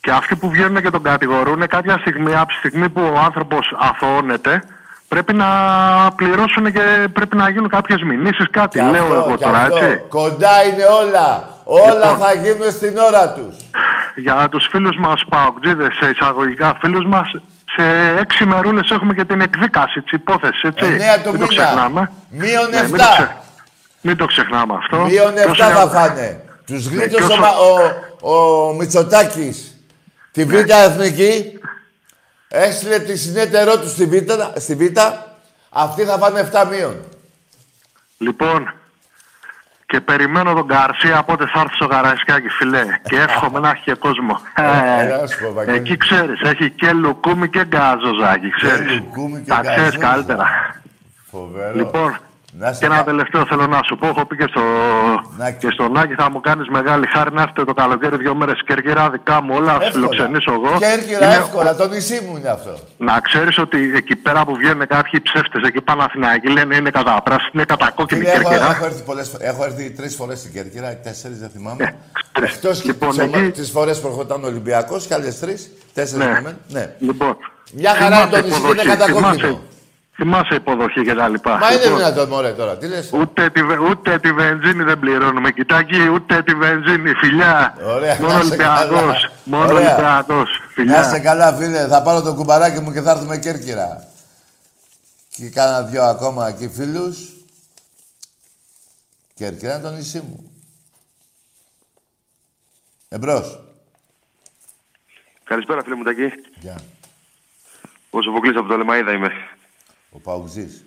Και αυτοί που βγαίνουν και τον κατηγορούν, κάποια στιγμή, από τη στιγμή που ο άνθρωπος αθωώνεται, πρέπει να πληρώσουν και πρέπει να γίνουν κάποιες μηνύσεις, κάτι. Και Λέω αυτό, εγώ και τώρα, αυτό. έτσι. Κοντά είναι όλα. Όλα Λοιπόν. θα γίνουν στην ώρα τους. Για τους φίλους μας παοκτζίδες, σε εισαγωγικά φίλους μας, σε έξι μερούλες έχουμε και την εκδίκαση της υπόθεσης, έτσι. Εννέα του Μην το μήνα. ξεχνάμε. Μείον Ναι, μην, το εφτά. ξε- μην το ξεχνάμε αυτό. Μείον Και όσο 7 θα για- φάνε. Τους και γλίτωσε ο, όσο- Μα- ο, ο Μητσοτάκης τη Ναι. Β' Εθνική. Έστειλε τη συνέτερό του στη Β' στη Β' Αυτοί θα φάνε 7 μείον. Λοιπόν, και περιμένω τον Καρσία πότε θα έρθει στο Γαραϊσκάκι, φιλέ. και εύχομαι να έχει και κόσμο. Ε, Ε, έλα να σου πω, Βαγγέλη. εκεί ξέρεις, έχει και λουκούμι και γκάζοζάκι, ξέρεις. λουκούμι και Τα ξέρεις γκάζοζα. καλύτερα. Φοβερό. Λοιπόν, Να σε και ένα κα- τελευταίο θέλω να σου πω. Έχω πει και, στο... Νάκη. και στον Άκη θα μου κάνεις μεγάλη χάρη να έρθετε το καλοκαίρι δύο μέρες Κέρκυρα δικά μου όλα. Θα φιλοξενήσω εγώ. Κέρκυρα, Είναι- εύκολα. Το νησί μου είναι αυτό. Να ξέρεις ότι εκεί πέρα που βγαίνουν κάποιοι ψεύτες εκεί πάνω Αθηναϊκοί λένε είναι κατά πράσινη, είναι κατά κόκκινη Φίλε, έχω, Κέρκυρα. έχω έρθει, πολλές, φο- έχω έρθει τρεις φορές στην Κέρκυρα, τέσσερις δεν θυμάμαι. Ναι, ξέρεις. Εκτός και Λοιπόν, τις, εκεί- ομα- τις φορές που ερχόταν ο Ολυμπιακός και άλλες τρεις, τέσσερις Ναι. θυμάμαι. Ναι. Λοιπόν, Μια χαρά θυμάσαι το νησί και είναι υποδοχή, κατακόκκινο. Θυμάσαι- Θυμάσαι υποδοχή και τα λοιπά. Μα είναι Λοιπόν, δυνατόν, μωρέ, τώρα. Τι λες; Ούτε τη, βε- ούτε τη βενζίνη δεν πληρώνουμε. Κοιτάκι, ούτε τη βενζίνη, φιλιά. Ωραία, Μόνο να σε καλά. Ολυμπιακός. Μόνο Ωραία. Ολυμπιακός, Να είστε φιλιά. καλά, φίλε. Θα πάρω το κουμπαράκι μου και θα έρθουμε Κέρκυρα. Και κάνα δυο ακόμα εκεί φίλους. Κέρκυρα είναι το νησί μου. Εμπρός. Καλησπέρα, φίλε μου Τακί. Γεια. Ο Σοφοκλής από το Λεμαΐδα είμαι. Ο Παουτζής.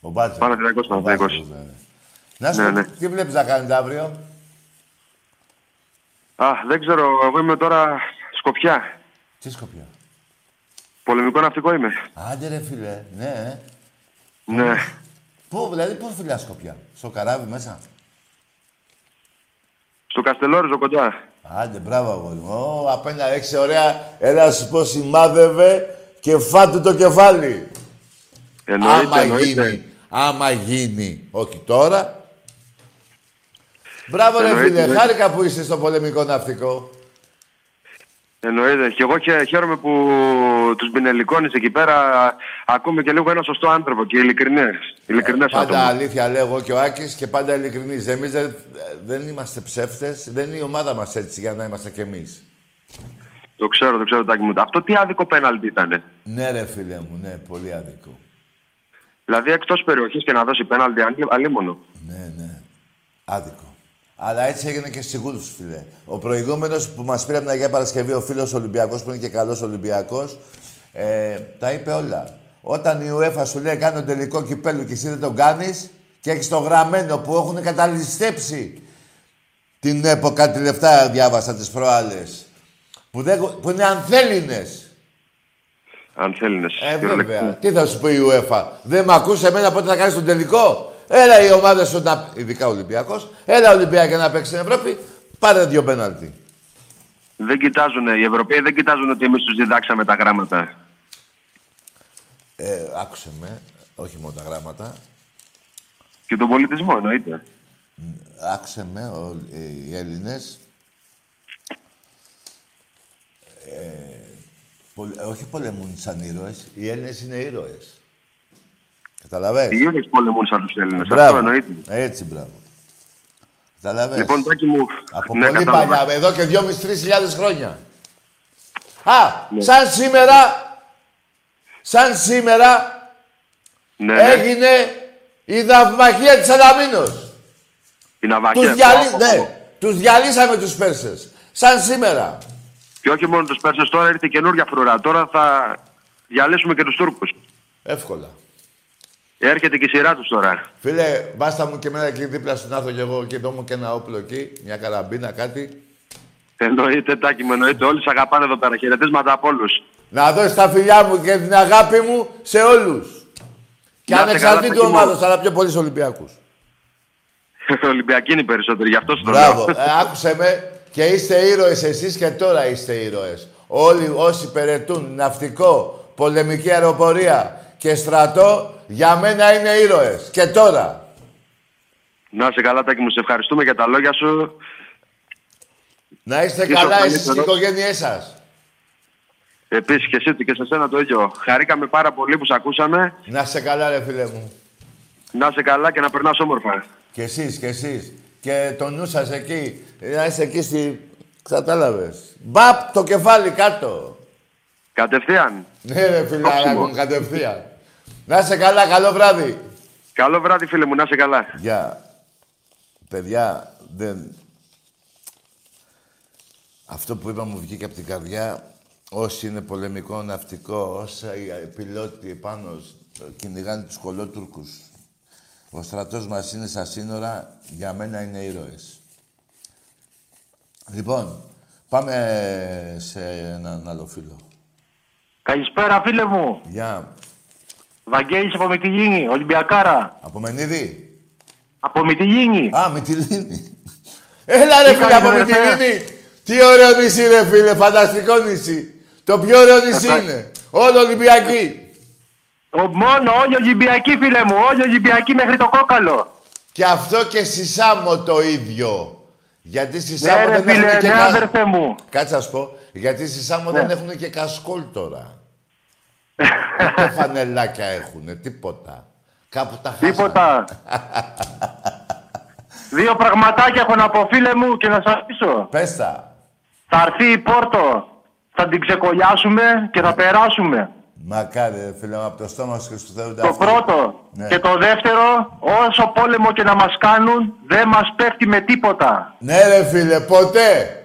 Ο Μπάτσος. Παναθηναϊκός, Ο Παναθηναϊκός. Μπάτσος, ναι, ναι. Να σου Ναι, πω, ναι. τι βλέπεις να κάνετε αύριο; Α, δεν ξέρω, εγώ είμαι τώρα Σκοπιά. Τι σκοπιά; Πολεμικό ναυτικό είμαι. Άντε ρε φίλε, ναι. ε. Ναι. Πού, δηλαδή, πού φιλιά σκοπιά; Στο καράβι μέσα; Στο Καστελόριζο κοντά. Άντε, μπράβο, αγόρι μου. Ω, απέναντι έξι ωραία. Έλα να σου πω, σημάδευε και φάτου το κεφάλι. Εννοείται, άμα εννοείται. γίνει. Άμα γίνει. Όχι τώρα. Μπράβο, ρε Εννοείται, φίλε. εννοείται. Χάρηκα που είσαι στο πολεμικό ναυτικό. Εννοείται. Και εγώ χαι- χαίρομαι που τους μπινελικώνεις εκεί πέρα. Ακούμε και λίγο ένα σωστό άνθρωπο και ειλικρινές. Ειλικρινές Πάντα άτομο. αλήθεια λέω εγώ και ο Άκης και πάντα ειλικρινής. Εμείς δεν, δεν είμαστε ψεύτες. Δεν είναι η ομάδα μας έτσι για να είμαστε κι εμείς. Το ξέρω, το ξέρω, Τάκη μου. Αυτό τι άδικο πέναλτι ήταν. Ναι ρε φίλε μου, ναι, πολύ άδικο. Δηλαδή εκτός περιοχής και να δώσει πέναλτι αλή- αλίμονο. Ναι, ναι. Άδικο. Αλλά έτσι έγινε και σίγουρο, φίλε. Ο προηγούμενος που μας πήρε από την Αγία Παρασκευή, ο φίλος Ολυμπιακός, που είναι και καλός Ολυμπιακός, ε, τα είπε όλα. Όταν η UEFA σου λέει κάνει τον τελικό κυπέλο και εσύ δεν τον κάνεις και έχεις το γραμμένο που έχουν καταλυστέψει την έποκα τη λεφτά διάβασα τις προάλλες. Που, δεν- που είναι ανθέλινες. Αν θέλει Ε, βέβαια. Τι θα σου πει η UEFA; Δεν με ακούσε εμένα πότε θα κάνει τον τελικό; Έλα οι ομάδε σου, να... ειδικά ο Ολυμπιακός, έλα Ολυμπιακό να παίξει στην Ευρώπη, πάρε δύο πέναλτι. Δεν κοιτάζουν, οι Ευρωπαίοι δεν κοιτάζουν ότι εμείς τους διδάξαμε τα γράμματα. Ε, άκουσε με, όχι μόνο τα γράμματα. Και τον πολιτισμό εννοείται. Άκουσε με, ο, ε, οι Έλληνες. Ε, πολ- ε, όχι πολεμούν σαν ήρωες, οι Έλληνες είναι ήρωες. Καταλαβες; Οι ίδιες πολεμούν σαν τους Έλληνες. Αυτό Μπράβο. εννοείται. Έτσι, μπράβο. Καταλαβες; Λοιπόν, Τάκη μου, Από ναι, πολύ κατάλαβα. παλιά, εδώ και 2.500-3.000 χρόνια. Α, Ναι. σαν σήμερα, σαν σήμερα Ναι, ναι. έγινε η δαυμαχία της Αλαμίνος. Η Ναυαχία. Τους, διαλύ... ναι, τους διαλύσαμε τους Πέρσες. Σαν σήμερα. Και όχι μόνο τους Πέρσες, τώρα ήρθε καινούργια φρουρά. Τώρα θα διαλύσουμε και τους Τούρκους. Εύκολα. Έρχεται και η σειρά τους τώρα. Φίλε, μπάστα μου και εμένα εκεί δίπλα σου να έρθω κι εγώ και δω μου και ένα όπλο εκεί, μια καραμπίνα, κάτι. Εννοείται, τάκι μου, εννοείται. Όλοι σε αγαπάνε εδώ πέρα. Χαιρετίσματα από όλους. Να δώσει τα φιλιά μου και την αγάπη μου σε όλους. Και Να είστε ανεξαρτήτου καλά, ομάδος, αλλά πιο πολύ στους Ολυμπιακούς. Ολυμπιακοί είναι οι περισσότεροι, γι' αυτό σου το Μπράβο. λέω. Ε, άκουσε με και είστε ήρωες εσείς και τώρα είστε ήρωες. Όλοι όσοι περαιτούν ναυτικό, πολεμική αεροπορία και στρατό, για μένα είναι ήρωες. Και τώρα. Να είσαι καλά, τάκι μου. Σε ευχαριστούμε για τα λόγια σου. Να είστε Είσαι ο καλά εσείς και οι καλύτερος. οικογένειές σας. Επίσης και εσύ και σε σένα το ίδιο. Χαρήκαμε πάρα πολύ που σε ακούσαμε. Να είστε καλά ρε φίλε μου. Να είσαι καλά και να περνάς όμορφα. Και εσείς, και εσείς. Και το νου σας εκεί. Να είστε εκεί στη... Κατάλαβες. Μπαπ το κεφάλι κάτω. Κατευθείαν. Ναι ρε φιλαράκο Κόψιμο. μου, κατευθείαν. Να είστε καλά, καλό βράδυ. Καλό βράδυ, φίλε μου. Να είσαι καλά. Γεια. Παιδιά, δεν... Αυτό που είπα μου βγήκε από την καρδιά. Όσοι είναι πολεμικό ναυτικό, όσα οι πιλότοι επάνω σ- κυνηγάνε τους κολότουρκους. Ο στρατός μας είναι στα σύνορα, για μένα είναι ήρωες. Λοιπόν, πάμε σε έναν άλλο φίλο. Καλησπέρα φίλε μου. Γεια. Βαγγέλης από Μυτιλίνη, Ολυμπιακάρα. Από Μενίδη. Από Μυτιλίνη. Α, Μυτιλίνη. Έλα ρε Τι φίλε κάνεις, από ρε, Μυτιλίνη. Τι ωραίο νησί ρε φίλε, φανταστικό νησί. Το πιο ωραίο νησί Ευχα- είναι. Όλο Ολυμπιακή. Ο, μόνο όλοι Ολυμπιακοί φίλε μου, όλοι Ολυμπιακοί μέχρι το κόκαλο. Και αυτό και στη Σάμο το ίδιο. Γιατί στη Ναι Σάμο ρε δεν έχουν φίλε, και ναι κα- αδερφέ μου. Κάτσε να σου πω. Γιατί στη Σάμο Ναι. δεν έχουν και κασκόλ τώρα. Ούτε φανελάκια έχουν, τίποτα. Κάπου τα χάσανε. Τίποτα. Δύο πραγματάκια έχω να πω φίλε μου και να σας πείσω. Πες τα. Θα έρθει η Πόρτο, θα την ξεκολλιάσουμε και θα περάσουμε. Μακάρι, ρε φίλε μου, από το στόμα σου και σου Θεού Το πρώτο. Ναι. Και το δεύτερο, όσο πόλεμο και να μας κάνουν, δεν μας πέφτει με τίποτα. Ναι ρε φίλε, ποτέ.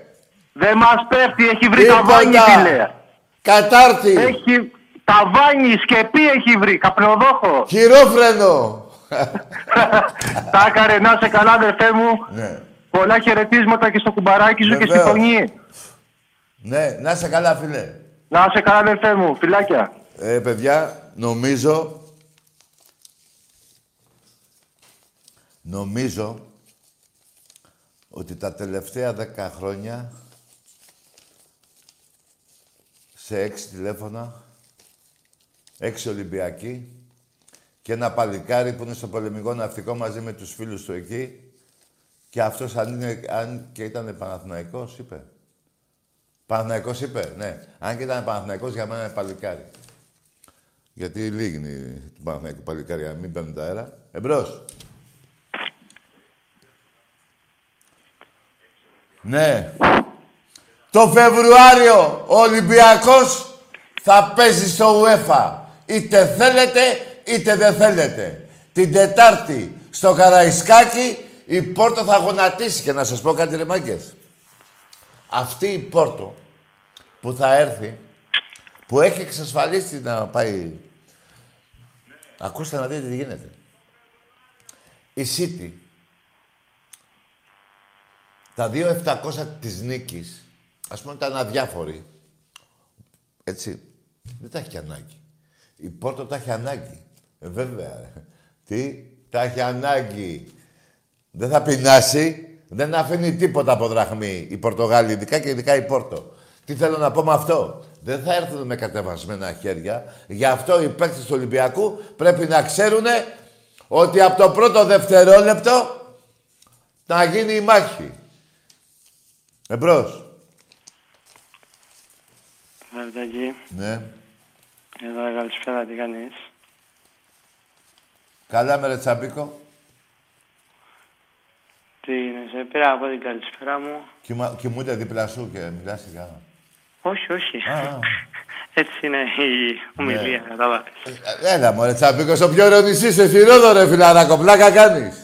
Δεν μας πέφτει, έχει βρει Τίποτα. ταβάνι φίλε. Κατάρτι. Έχει ταβάνι, σκεπή έχει βρει, καπνοδόχο. Χειρόφρενο. Τα έκαρε να σε καλά αδερφέ μου. ναι. Πολλά χαιρετίσματα και στο κουμπαράκι σου και στη Βεβαίως. φωνή. Ναι, να είσαι καλά, φίλε. Να σε καλά αδερφέ μου, φιλάκια. Ε, παιδιά, νομίζω... Νομίζω ότι τα τελευταία δέκα χρόνια σε έξι τηλέφωνα, έξι Ολυμπιακοί και ένα παλικάρι που είναι στο πολεμικό ναυτικό μαζί με τους φίλους του εκεί και αυτός αν, είναι, αν και ήταν Παναθηναϊκός, είπε. Παναθηναϊκός είπε, ναι. Αν και ήταν Παναθηναϊκός, για μένα είναι παλικάρι. Γιατί λίγνει του Παναθηναϊκού παλικάρι, για να μην παίρνουν τα αέρα. Εμπρός. Ναι. Το Φεβρουάριο ο Ολυμπιακός θα παίζει στο UEFA. Είτε θέλετε, είτε δεν θέλετε. Την Τετάρτη στο Καραϊσκάκι η Πόρτο θα γονατίσει. Και να σας πω κάτι ρε μάγκες. Αυτή η Πόρτο που θα έρθει, που έχει εξασφαλίσει να πάει... Ακούστε να δείτε τι γίνεται. Η City, τα 2.700 της νίκης, ας πούμε ήταν αδιάφοροι, έτσι, δεν τα έχει ανάγκη. Η Πόρτο τα έχει ανάγκη. Ε, βέβαια. ρε. Τι, τα έχει ανάγκη. Δεν θα πεινάσει, δεν αφήνει τίποτα από δραχμή η Πορτογάλη, ειδικά και ειδικά η Πόρτο. Τι θέλω να πω με αυτό; Δεν θα έρθουν με κατεβασμένα χέρια. Γι' αυτό οι παίκτες του Ολυμπιακού πρέπει να ξέρουν ότι από το πρώτο δευτερόλεπτο να γίνει η μάχη. Εμπρός. Βαρδακή, Ναι. εδώ καλησπέρα, τι κάνεις; Καλά με ρε Τσαμπίκο. Τι είναι, σε πήρα από την καλησπέρα μου. Κοιμα- Κοιμούνται δίπλα σου και μιλάς σιγά. Όχι, όχι. Α. Έτσι είναι η ομιλία, κατάλαβες. Ε, Έλα μωρέ Τσαμπίκο, στο πιο ωραίο νησί, σε Φυρόδο ρε φιλαράκο, πλάκα κάνεις.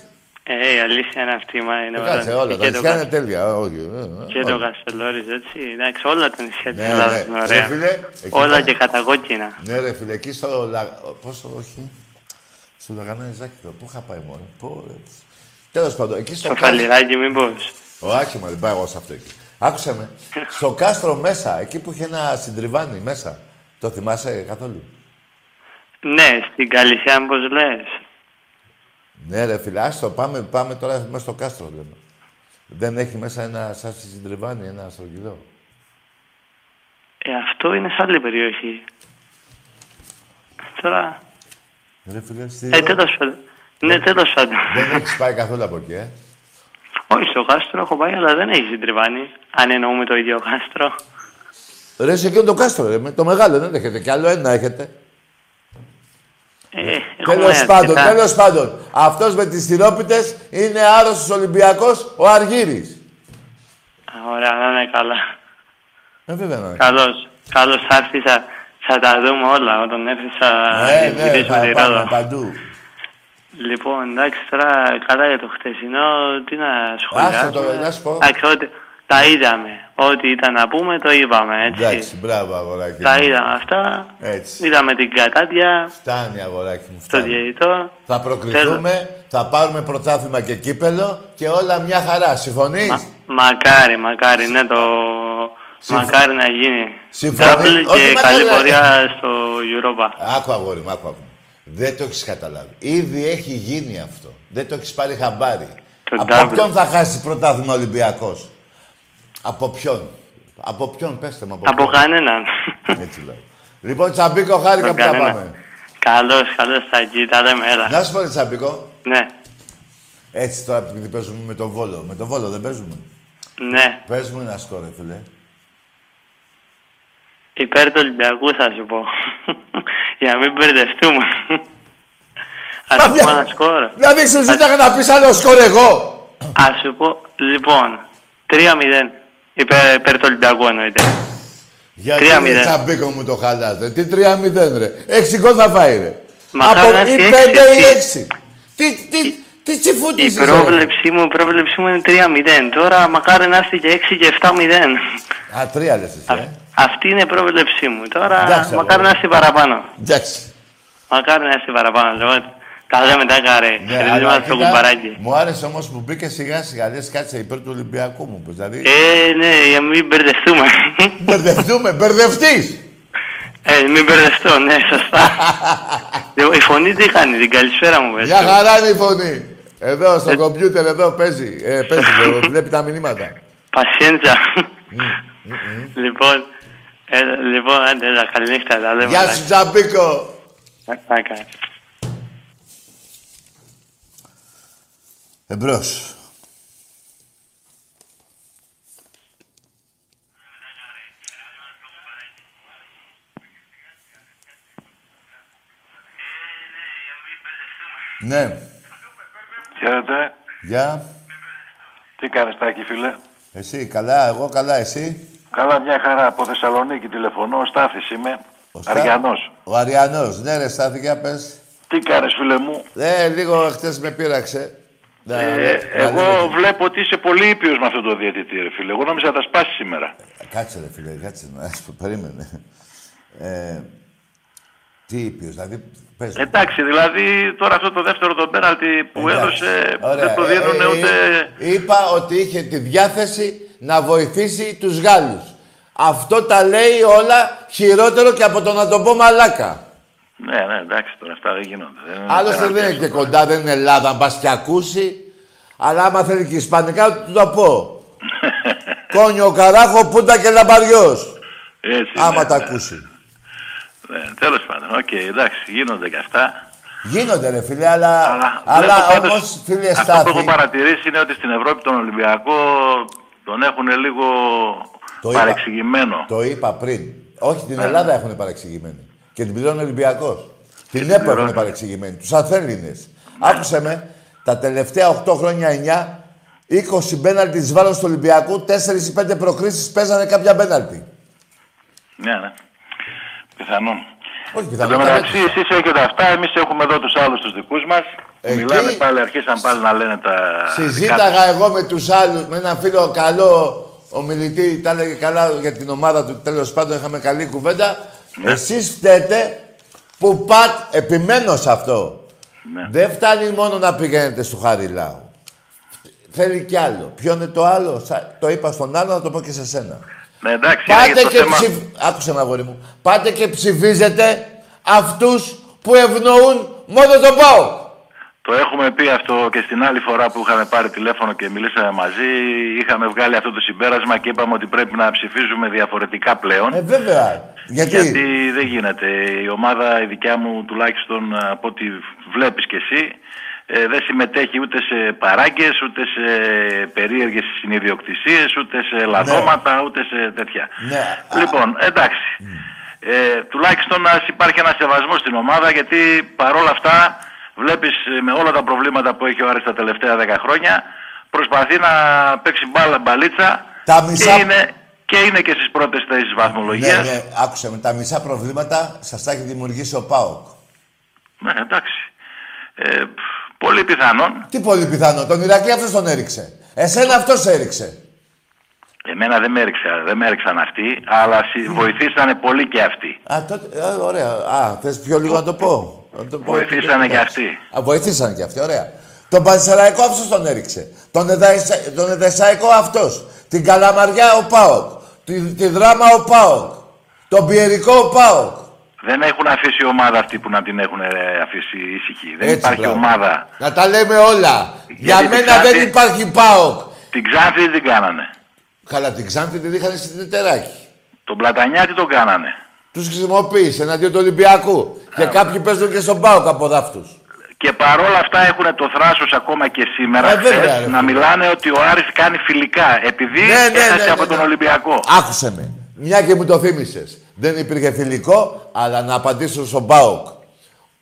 Ε, η αλήθεια είναι αυτή, μα είναι Ε, Κάτσε ωραία. όλα. Τα Και το νησιά είναι Κα- τέλεια. Όχι, ε, ε, Και το όλα. Καστελόρις, έτσι. Εντάξει, όλα τα νησιά της Ναι, Ελλάδας ναι. είναι Ρε, ωραία. φίλε, εκεί Όλα πέρα- και κατακόκκινα. Ναι, ρε φίλε, εκεί στο. Λα... Πόσο, όχι. Στο Λαγανέζακιο. Πού είχα πάει μόνο. Πού, ρε. Τέλος πάντων, εκεί στο. Στο κάστρο- φαλιράκι, μήπως. Ο Άχημα, δεν πάω εγώ σε αυτό εκεί. Άκουσε με. στο κάστρο μέσα, εκεί που είχε ένα συντριβάνι μέσα. Το θυμάσαι καθόλου; Ναι, στην Καλυσιά, πώς λες. Ναι, ρε φίλε, άστο, πάμε, πάμε τώρα μέσα στο κάστρο, λέμε. Δεν έχει μέσα ένα σαν συντριβάνι, ένα στρογγυλό. Ε, αυτό είναι σε άλλη περιοχή. Τώρα... Ρε φίλε, στη... Ε, τέλος πάντων. Ναι, τέλος πάντων. Δεν έχεις πάει καθόλου από εκεί, ε. Όχι, στο κάστρο έχω πάει, αλλά δεν έχει συντριβάνι. Αν εννοούμε το ίδιο κάστρο. Ρε, σε εκείνο το κάστρο, ρε, με το μεγάλο δεν έχετε. Κι άλλο ένα έχετε. Ε, έχουμε Τέλος πάντων, αρκετά. τέλος πάντων. Αυτός με τις τυρόπιτες είναι άρρωστος Ολυμπιακός, ο Αργύρης. Α, Ωραία, να είναι καλά. Ε, βέβαια να είναι. Καλώς. Καλώς θα έρθεις, θα, θα τα δούμε όλα. Όταν έρθεις θα Ε, ναι, γυρίσουμε θα τη πάμε Ρόδο. παντού. Λοιπόν, εντάξει, τώρα καλά για το χτεσινό, τι να σχολιάσουμε. Άστο το, να σου πω. Εντάξει, ό,τι, τα είδαμε. Ό,τι ήταν να πούμε, το είπαμε, έτσι. Εντάξει, μπράβο, αγοράκι. Τα μου. είδαμε αυτά. Έτσι. Είδαμε την κατάδια, Φτάνει, αγοράκι μου. το Φτάνει. διαιτητό. Θα προκριθούμε, θα πάρουμε πρωτάθλημα και κύπελο και όλα μια χαρά. Συμφωνείς; Μα, μακάρι, μακάρι, ναι, το... Μακάρι να γίνει. Συμφωνείς; Double Όχι, και μακάρι καλή να- πορεία στο Europa. Άκου αγόρι μου, άκου, άκου. Δεν το έχεις καταλάβει. Ήδη έχει γίνει αυτό. Δεν το έχεις πάρει χαμπάρι. Το Από double. ποιον θα χάσει πρωτάθλημα Ολυμπιακός; Από ποιον; Από ποιον, πέστε μου. Από, Από ποιον. κανέναν. Έτσι λέω. Λοιπόν, Τσαμπίκο, χάρηκα που Από θα κανέναν. πάμε. Καλώς, καλώς θα εκεί, τα λέμε, έλα. Να σου πω, ρε Τσαμπίκο. Ναι, Έτσι τώρα επειδή παίζουμε με τον Βόλο. Με τον Βόλο δεν παίζουμε. ναι. Πες μου ένα σκόρ, ρε φίλε. Υπέρ του Ολυμπιακού θα σου πω. Για να μην μπερδευτούμε. Ας σου πω ένα σκορ. Δηλαδή, σου ζήταγα να πεις άλλο σκόρ εγώ. Ας σου πω, λοιπόν, 3-0. Υπέρ, υπέρ του Ολυμπιακού εννοείται. Γιατί 3-0. ρε Τσαμπίκο μου το χαλάτε. Τι 3-0 ρε. Έξι γκολ θα φάει ρε. Μακάρι Από να ή έχει πέντε έξι, ή έτσι. έξι. Τι, τι, τι Η τσιφούτης είσαι, ρε. πρόβλεψή μου, η πρόβλεψή μου είναι 3-0. Τώρα μακάρι να έρθει και 6 και 7-0. Α, τρία λες εσύ, ε. Αυτή είναι η πρόβλεψή μου. Τώρα Εντάξει, μακάρι αγόρι. να έρθει παραπάνω. Εντάξει. Μακάρι να έρθει παραπάνω. Λοιπόν, τα λέμε τα καρέ. Ναι, Χαιρετίσματα αλλά στο κοίτα, κουμπαράκι. μου άρεσε όμως που μπήκες σιγά σιγά. Λες κάτσε υπέρ του Ολυμπιακού μου. Πως, δηλαδή, Ε, ναι, για να μην μπερδευτούμε. μπερδευτούμε, μπερδευτείς. Ε, μην μπερδευτώ, ναι, σωστά. Λοιπόν, η φωνή τι κάνει, την καλησπέρα μου, πες. Μια χαρά είναι η φωνή. Εδώ στο κομπιούτερ εδώ παίζει. Ε, παίζει, εδώ, βλέπει τα μηνύματα. Πασιέντσα. Λοιπόν, ε, λοιπόν, άντε, έλα, καληνύχτα, τα λέμε. Γεια σου Τσαμπίκο. Να κάνει. Εμπρός. Ναι. Χαίρετε. Γεια. Τι κάνεις Τάκη φίλε; Εσύ, καλά, εγώ καλά, εσύ; Καλά μια χαρά. Από Θεσσαλονίκη τηλεφωνώ. Ο Στάθης είμαι. Ο Στά- Αριανός. Ο Αριανός. Ναι, ρε, Στάθη, για πες. Τι κάνεις φίλε μου; Ε, λίγο χτες με πείραξε. Να- Ε, να εγώ λέμε- βλέπω ότι είσαι πολύ ήπιος με αυτό το διαιτητή ρε φίλε. Εγώ νόμιζα να τα σπάσεις σήμερα. Κάτσε ρε φίλε, κάτσε να σου πω, περίμενε. Ε, τι είπες, δηλαδή, πες. μου. Εντάξει, δηλαδή τώρα αυτό το δεύτερο το πέναλτι που Εντάξει. έδωσε Ωραία. δεν το Ε, δίνουν ε, ούτε... ε, Είπα ότι είχε τη διάθεση να βοηθήσει τους Γάλλους. Αυτό τα λέει όλα χειρότερο και από το να το πω μαλάκα. Ναι, ναι, εντάξει τώρα αυτά δεν γίνονται. Δεν είναι Άλλωστε πέναλτι δεν είναι και αυτό. κοντά, δεν είναι Ελλάδα, αν πας και ακούσει. Αλλά άμα θέλει και ισπανικά, του το πω. Coño, carajo, puta que la parió. Έτσι, Άμα ναι, τα ναι. ακούσει. Ναι, τέλος πάντων, οκ, εντάξει, γίνονται και αυτά. Γίνονται ρε φίλε, αλλά, Αλλά, αλλά βλέπω πάντως, όμως φίλε Αυτό που έχω Στάθη, παρατηρήσει είναι ότι στην Ευρώπη τον Ολυμπιακό τον έχουν λίγο Το είπα. παρεξηγημένο. το είπα πριν. Όχι, την Ναι. Ελλάδα έχουν παρεξηγημένη. Και την πληρώνει ο Ολυμπιακός. Την ΕΠΟ έχουν πληρώνει. παρεξηγημένη. Τους Αθέληνες. Άκουσε με, τα τελευταία 8 χρόνια 9, 20 πέναλτις της βάρος του Ολυμπιακού, 4 ή 5 προκρίσεις παίζανε κάποια πέναλτι. Ναι, ναι. Πιθανόν. Όχι Εν πιθανό. τω τα μεταξύ, μέτρησα. εσείς έχετε αυτά, εμείς έχουμε εδώ τους άλλους τους δικούς μας. Εκεί- Μιλάνε πάλι, αρχίσαν πάλι να λένε τα. δικά Συζήταγα εγώ με τους άλλους, με έναν φίλο καλό ομιλητή, τα έλεγε καλά για την ομάδα του, τέλος πάντων είχαμε καλή κουβέντα. Ναι. Εσείς φταίτε που πατ, επιμένω σε αυτό. Ναι. Δεν φτάνει μόνο να πηγαίνετε στο Χαριλάου. Θέλει κι άλλο. Ποιο είναι το άλλο, Σα- το είπα στον άλλο, να το πω και σε σένα. Ναι, εντάξει, είναι Πάτε για το και θέμα. ψηφ... Άκουσε με αγόρι μου. Πάτε και ψηφίζετε αυτούς που ευνοούν μόνο τον ΠΑΟΚ. Το έχουμε πει αυτό και στην άλλη φορά που είχαμε πάρει τηλέφωνο και μιλήσαμε μαζί. Είχαμε βγάλει αυτό το συμπέρασμα και είπαμε ότι πρέπει να ψηφίζουμε διαφορετικά πλέον. Ε, βέβαια. Γιατί, Γιατί δεν γίνεται. Η ομάδα, η δικιά μου, τουλάχιστον ε, από ό,τι βλέπεις κι εσύ, ε, δεν συμμετέχει ούτε σε παράγκες, ούτε σε περίεργες συνειδιοκτησίες, ούτε σε λαδώματα, ούτε σε τέτοια. Ναι. Λοιπόν, εντάξει. Ε, τουλάχιστον να υπάρχει ένα σεβασμό στην ομάδα, γιατί παρόλα αυτά βλέπεις ε, με όλα τα προβλήματα που έχει ο Άρης τα τελευταία 10 χρόνια, προσπαθεί να παίξει μπάλα μπαλίτσα Τα μισά- και, είναι, και είναι και στις πρώτες θέσεις βαθμολογίας. ναι, ναι, άκουσε με. Τα μισά προβλήματα σας τα έχει δημιουργήσει ο ΠΑΟΚ. Ναι, εντάξει. Ε, πφ, πολύ πιθανόν. Τι πολύ πιθανό. Τον Ηρακλή αυτός τον έριξε. Εσένα αυτός έριξε. Εμένα δεν με, έριξα, δεν με έριξαν αυτοί, αλλά συ- βοηθήσανε πολύ και αυτοί. Α, τότε, α, ωραία. Α, θες πιο λίγο να το πω; Να το πω Βοηθήσανε και αυτοί. Α, βοηθήσανε και αυτοί, ωραία. Τον Πανσεραϊκό αυτός τον έριξε. Τον, Εδαησα... τον Εδεσαϊκό αυτός. Την Καλαμαριά ο ΠΑΟΚ. Τη, τη Δράμα ο ΠΑΟΚ. Τον Πιερικό ο ΠΑΟΚ. Δεν έχουν αφήσει ομάδα αυτή που να την έχουν ε, αφήσει ήσυχη. Δεν Έτσι, υπάρχει μπράβο. ομάδα. Να τα λέμε όλα. Για την μένα Ξάνθη- δεν υπάρχει ΠΑΟΚ. Την Ξάνθη δεν την κάνανε. Καλά, την Ξάνθη την είχαν στην Τετεράκη. Τον Πλατανιά τι τον κάνανε. Τους χρησιμοποίησε εναντίον του Ολυμπιακού. Και κάποιοι παίζουν και στον ΠΑΟΚ από δάφτους. Και παρόλα αυτά έχουν το θράσος ακόμα και σήμερα Ε, βέβαια, χθες, ρε, να φίλε. μιλάνε ότι ο Άρης κάνει φιλικά επειδή Ναι, ναι, έχασε ναι, ναι, από τον ναι. Ολυμπιακό. Άκουσε με. Μια και μου το θύμισες. Δεν υπήρχε φιλικό, αλλά να απαντήσω στον ΠΑΟΚ.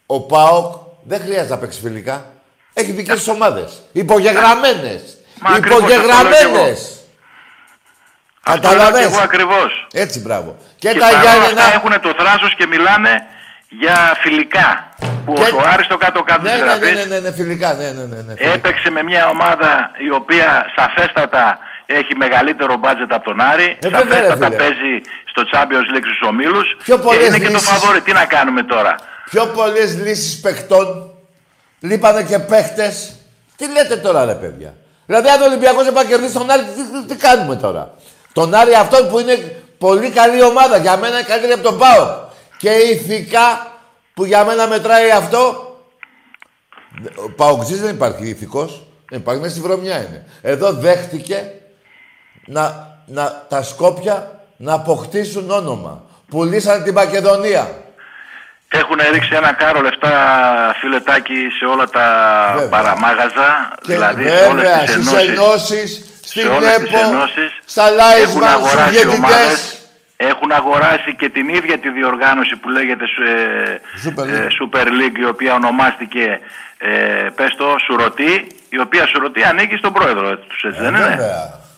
Ο ΠΑΟΚ δεν χρειάζεται να παίξει φιλικά. Έχει δικές τους ομάδες. Υπογεγραμμένες. Μα ακριβώς αυτό λέω κι Υπογεγραμμένε. εγώ. Αυτό λέω Καταλαβες. και εγώ ακριβώς. Έτσι, μπράβο. Και, Και τα παρόλα Γιάννενα. αυτά έχουν το θράσος και μιλάνε για φιλικά. Που Και- ο Άρης το κάτω-κάτω Ναι, της ναι, ναι, γραφής ναι, ναι, ναι, φιλικά. Ναι, ναι, ναι, ναι, φιλικά. έπαιξε με μια ομάδα η οποία σαφέστατα έχει μεγαλύτερο μπάτζετ από τον Άρη. Ε, βέβαια, ρε, σαφέστατα φίλε. παίζει στο Champions League στους ομίλους. Πιο και πολλές είναι και το λύσεις. φαβόρι. Τι να κάνουμε τώρα; Πιο πολλές λύσεις παιχτών. Λείπανε και παίχτες. Τι λέτε τώρα, ρε παιδιά; Δηλαδή, αν ο Ολυμπιακός δεν πάει να κερδίσει τον Άρη, τι, τι- τι κάνουμε τώρα; Τον Άρη αυτόν που είναι πολύ καλή ομάδα. Για μένα είναι καλύτερη από τον Πάο. Και ηθικά που για μένα μετράει αυτό. Ο Παοξής δεν υπάρχει ηθικός. Δεν υπάρχει, μέσα στη βρωμιά είναι. Εδώ δέχτηκε να, να, τα Σκόπια να αποκτήσουν όνομα. Πουλήσαν την Μακεδονία. Έχουν ρίξει ένα κάρο λεφτά φιλετάκι σε όλα τα Βέβαια. παραμάγαζα. Και δηλαδή σε όλες βέβαια, τις στις ενώσεις. ενώσεις, στην σε όλες τις ΕΠΟ, ενώσεις στα έχουν Λάισμα, στους αγοράσει διαιτητές. ομάδες, έχουν αγοράσει και την ίδια τη διοργάνωση που λέγεται ε, Super ε, League. Super League, η οποία ονομάστηκε, ε, πες το, Σουρωτή, η οποία Σουρωτή ανήκει στον πρόεδρο τους, έτσι Ε, δεν είναι.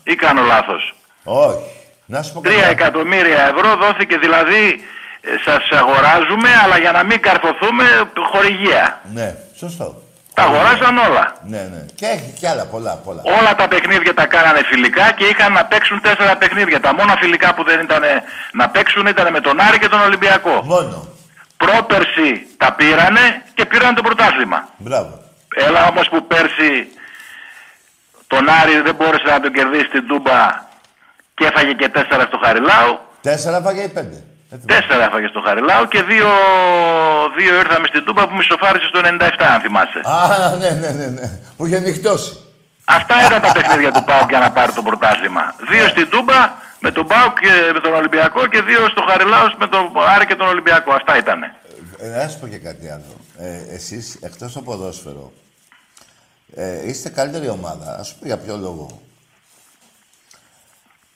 Βέβαια. Ή κάνω λάθος. Όχι. Να σου πω Τρία κάτι. εκατομμύρια ευρώ δόθηκε δηλαδή, ε, σας αγοράζουμε, αλλά για να μην καρφωθούμε, χορηγία. Ναι, σωστό. Τα αγοράσαν όλα. Ναι, ναι. Και έχει κι άλλα πολλά, πολλά. Όλα τα παιχνίδια τα κάνανε φιλικά και είχαν να παίξουν τέσσερα παιχνίδια. Τα μόνα φιλικά που δεν ήταν να παίξουν ήταν με τον Άρη και τον Ολυμπιακό. Μόνο. Πρόπερση τα πήρανε και πήραν το πρωτάθλημα. Μπράβο. Έλα όμως που πέρσι τον Άρη δεν μπόρεσε να τον κερδίσει στην Τούμπα και έφαγε και τέσσερα στο Χαριλάου. Τέσσερα φάγε ή πέντε; Δεν θυμάμαι. Τέσσερα έφαγε στο Χαριλάου και δύο, δύο ήρθαμε στην Τούμπα που μισοφάρισε στο 97 αν θυμάσαι. Α, ναι, ναι, ναι, ναι. Που είχε νυχτώσει. Αυτά ήταν τα παιχνίδια του ΠΑΟΚ για να πάρει το πρωτάθλημα. Ναι. Δύο στην Τούμπα με τον ΠΑΟΚ και με τον Ολυμπιακό και δύο στο Χαριλάου με τον Άρη και τον Ολυμπιακό. Αυτά ήταν. Ε, να σου πω και κάτι άλλο. Ε, εσείς, εκτός το ποδόσφαιρο, ε, είστε καλύτερη ομάδα. Ας σου πω για ποιο λόγο.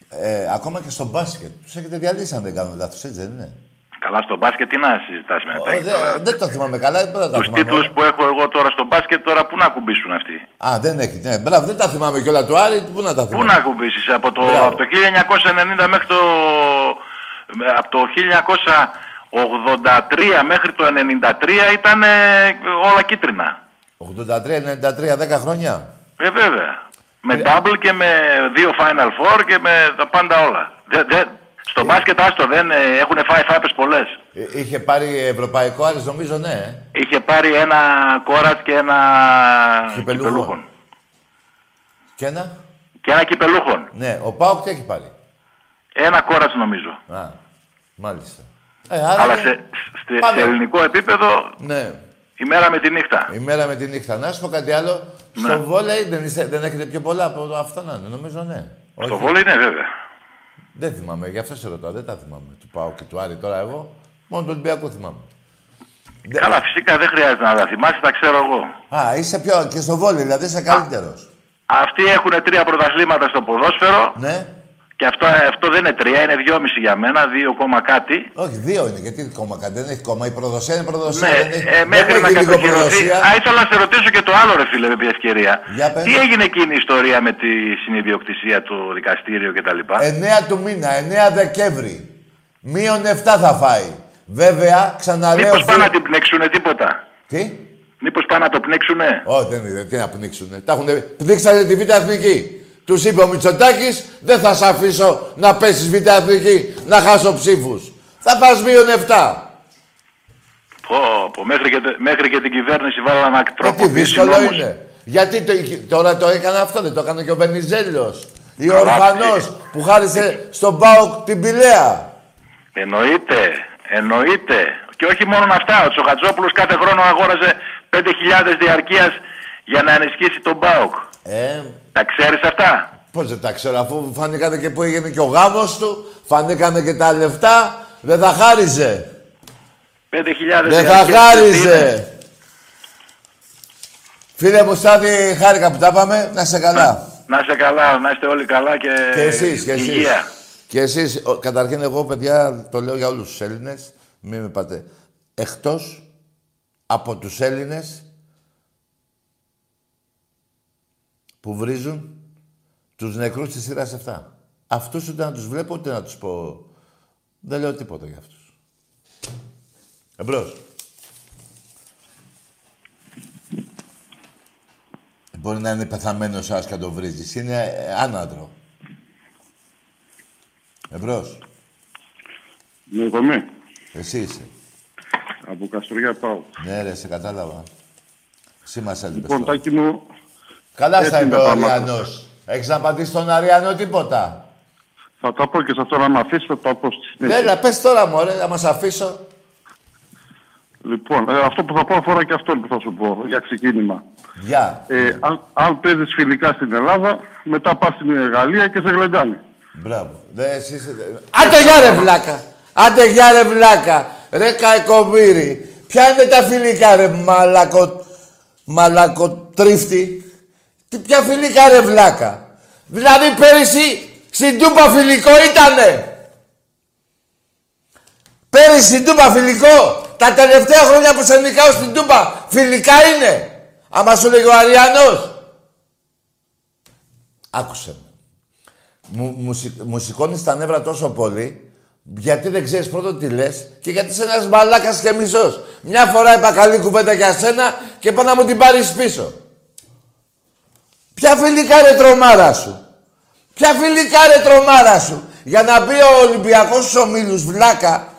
Ε, ακόμα και στο μπάσκετ. Τους έχετε διαλύσει αν δεν κάνω λάθος, έτσι δεν είναι; Καλά στο μπάσκετ τι να συζητάς μετά. Ε, δεν- δεν το θυμάμαι καλά, δεν μπορώ να τα Τους θυμάμαι. τίτλους που έχω εγώ τώρα στο μπάσκετ, τώρα πού να ακουμπήσουν αυτοί; Α, δεν έχει. Ναι, μπράβο, δεν τα θυμάμαι κιόλα του Άρη. Πού να τα Πού θυμάμαι. να ακουμπήσει, από το, Μπράβο. από το 1990 μέχρι το. Από το 1983 μέχρι το 93 ήταν όλα κίτρινα. 83-93, 10 χρόνια. Ε, βέβαια. Με double και με δύο Final Four και με τα πάντα όλα. Δε, δε, στο μπάσκετ άστο δεν ε, έχουν φάει φάπες πολλές. Ε, Είχε πάρει ευρωπαϊκό Άρης, νομίζω, ναι. ε. Είχε πάρει ένα κόρατ και ένα Κυπελούχο. κυπελούχον. Και ένα; Και ένα κυπελούχον. Ναι, ο Πάοκ τι έχει πάρει; Ένα κόρατ νομίζω. Α, μάλιστα. Ε, άρα Αλλά είναι- σε, σε, Πάμε. σε ελληνικό επίπεδο Ναι. Η μέρα με τη νύχτα. Η μέρα με τη νύχτα. Να σου πω κάτι άλλο. Ναι. Στο βόλεϊ δεν, είστε, δεν έχετε πιο πολλά από αυτά να είναι. Νομίζω ναι. Στο Όχι. βόλεϊ είναι βέβαια. Δεν θυμάμαι, γι' αυτό σε ρωτάω. Δεν τα θυμάμαι. Του πάω και του Άρη τώρα εγώ. Μόνο του Ολυμπιακού θυμάμαι. Δεν- Καλά, φυσικά δεν χρειάζεται να τα θυμάσαι, τα ξέρω εγώ. Α, είσαι πιο. και στο βόλεϊ, δηλαδή είσαι καλύτερος. Αυτοί έχουν τρία πρωταθλήματα στο ποδόσφαιρο Ναι. Και αυτό, αυτό δεν είναι τρία, είναι δυόμιση για μένα, δύο κόμμα κάτι. Όχι, δύο είναι. Γιατί κόμμα κάτι δεν έχει κόμμα. Η προδοσία είναι προδοσία. Ναι, δεν έχει, ε, δεν μέχρι να έχει λίγο κατοχυρωθεί. προδοσία. Α, ήθελα να σε ρωτήσω και το άλλο, ρε φίλε, με την ευκαιρία. Για πες. Τι έγινε εκείνη η ιστορία με τη συνειδιοκτησία του δικαστήριου κτλ. 9 του μήνα, 9 Δεκέμβρη. Μείον 7 θα φάει. Βέβαια, ξαναλέω. Μήπως πάνε να φίλε- την πνίξουνε τίποτα; Τι; Μήπως πάνε να το πνίξουνε; Όχι, δεν είναι. Τι να πνίξουνε. Τα έχουνε... Πνίξανε τη Β' Εθνική. Τους είπε ο Μητσοτάκης, δεν θα σε αφήσω να πέσεις Β' Εθνική, να χάσω ψήφους. Θα πας μείον 7. Πω, πω, μέχρι, και, μέχρι και την κυβέρνηση βάλα να Ε, τι τροποποιήσει δύσκολο νόμους. είναι. Γιατί το, τώρα το έκανε αυτό, δεν το έκανε και ο Βενιζέλος. Ή ο Καλά, Ορφανός που χάρισε στον Πάοκ την Πηλαία. Εννοείται, εννοείται. Και όχι μόνο αυτά. Ο Τσοχατζόπουλος κάθε χρόνο αγόραζε 5.000 διαρκείας για να ενισχύσει τον ΠΑΟΚ. Ε, Τα ξέρεις αυτά; Πώς δεν τα ξέρω, αφού φανήκανε και που έγινε και ο γάμος του, φανήκανε και τα λεφτά, δεν θα χάριζε. 5.000 Δεν θα διαρκείας χάριζε. Φίλε μου, Στάδη, χάρηκα που τα πάμε. Να είσαι καλά. Να είστε καλά, να είστε όλοι καλά και, Και εσείς, και εσείς. υγεία. Και εσείς, ο- καταρχήν εγώ, παιδιά, το λέω για όλους τους Έλληνες, μην με πάτε. Εκτός από τους Έλληνες που βρίζουν τους νεκρούς της σειράς 7. Αυτούς ούτε να τους βλέπω, ούτε να τους πω... Δεν λέω τίποτα για αυτούς. Εμπρός. Μπορεί να είναι πεθαμένος ένας και να το βρίζεις. Είναι ε, άναδρο. Εμπρός. Νοικομή. Εσύ είσαι. Από Καστοριά πάω. Ναι, ρε, σε κατάλαβα. Εσύ μας έλειπες Λοιπόν, τώρα. Τάκη μου, Καλά έτσι στα είπε είναι ο τα πράγματα. Αριανός. Έχεις να απαντήσει στον Αριανό τίποτα. θα τα πω και σε αυτό να με αφήσει, θα τα πω στη συνέχεια. Έλα, πες τώρα, μωρέ, να μας αφήσω. Λοιπόν, ε, αυτό που θα πω αφορά και αυτό που θα σου πω για ξεκίνημα. Γεια. Ε, αν, αν παίζεις φιλικά στην Ελλάδα, μετά πας στην Γαλλία και σε γλεντάνε. Μπράβο. Δε, εσύ είσαι... Άντε γεια ρε βλάκα. Άντε γεια ρε βλάκα. Ρε καεκομύρι. Ποια είναι τα φιλικά ρε μαλακο... Μαλακοτρίφτη; Τι ποια φιλικά ρε βλάκα. Δηλαδή πέρυσι στην Τούπα φιλικό ήτανε. Πέρυσι στην Τούπα φιλικό. Τα τελευταία χρόνια που σε νικάω στην Τούπα φιλικά είναι. Άμα σου λέγει ο Αριανός. Άκουσε με. Μου, μου, σηκ- μου σηκώνεις τα νεύρα τόσο πολύ, γιατί δεν ξέρεις πρώτον τι λες και γιατί είσαι ένας μαλάκας και μισός. Μια φορά είπα καλή κουβέντα για σένα και πάω να μου την πάρεις πίσω. Ποια φιλικά ρε τρομάρα σου; Ποια φιλικά ρε τρομάρα σου; Για να μπει ο Ολυμπιακός στους ομίλους βλάκα,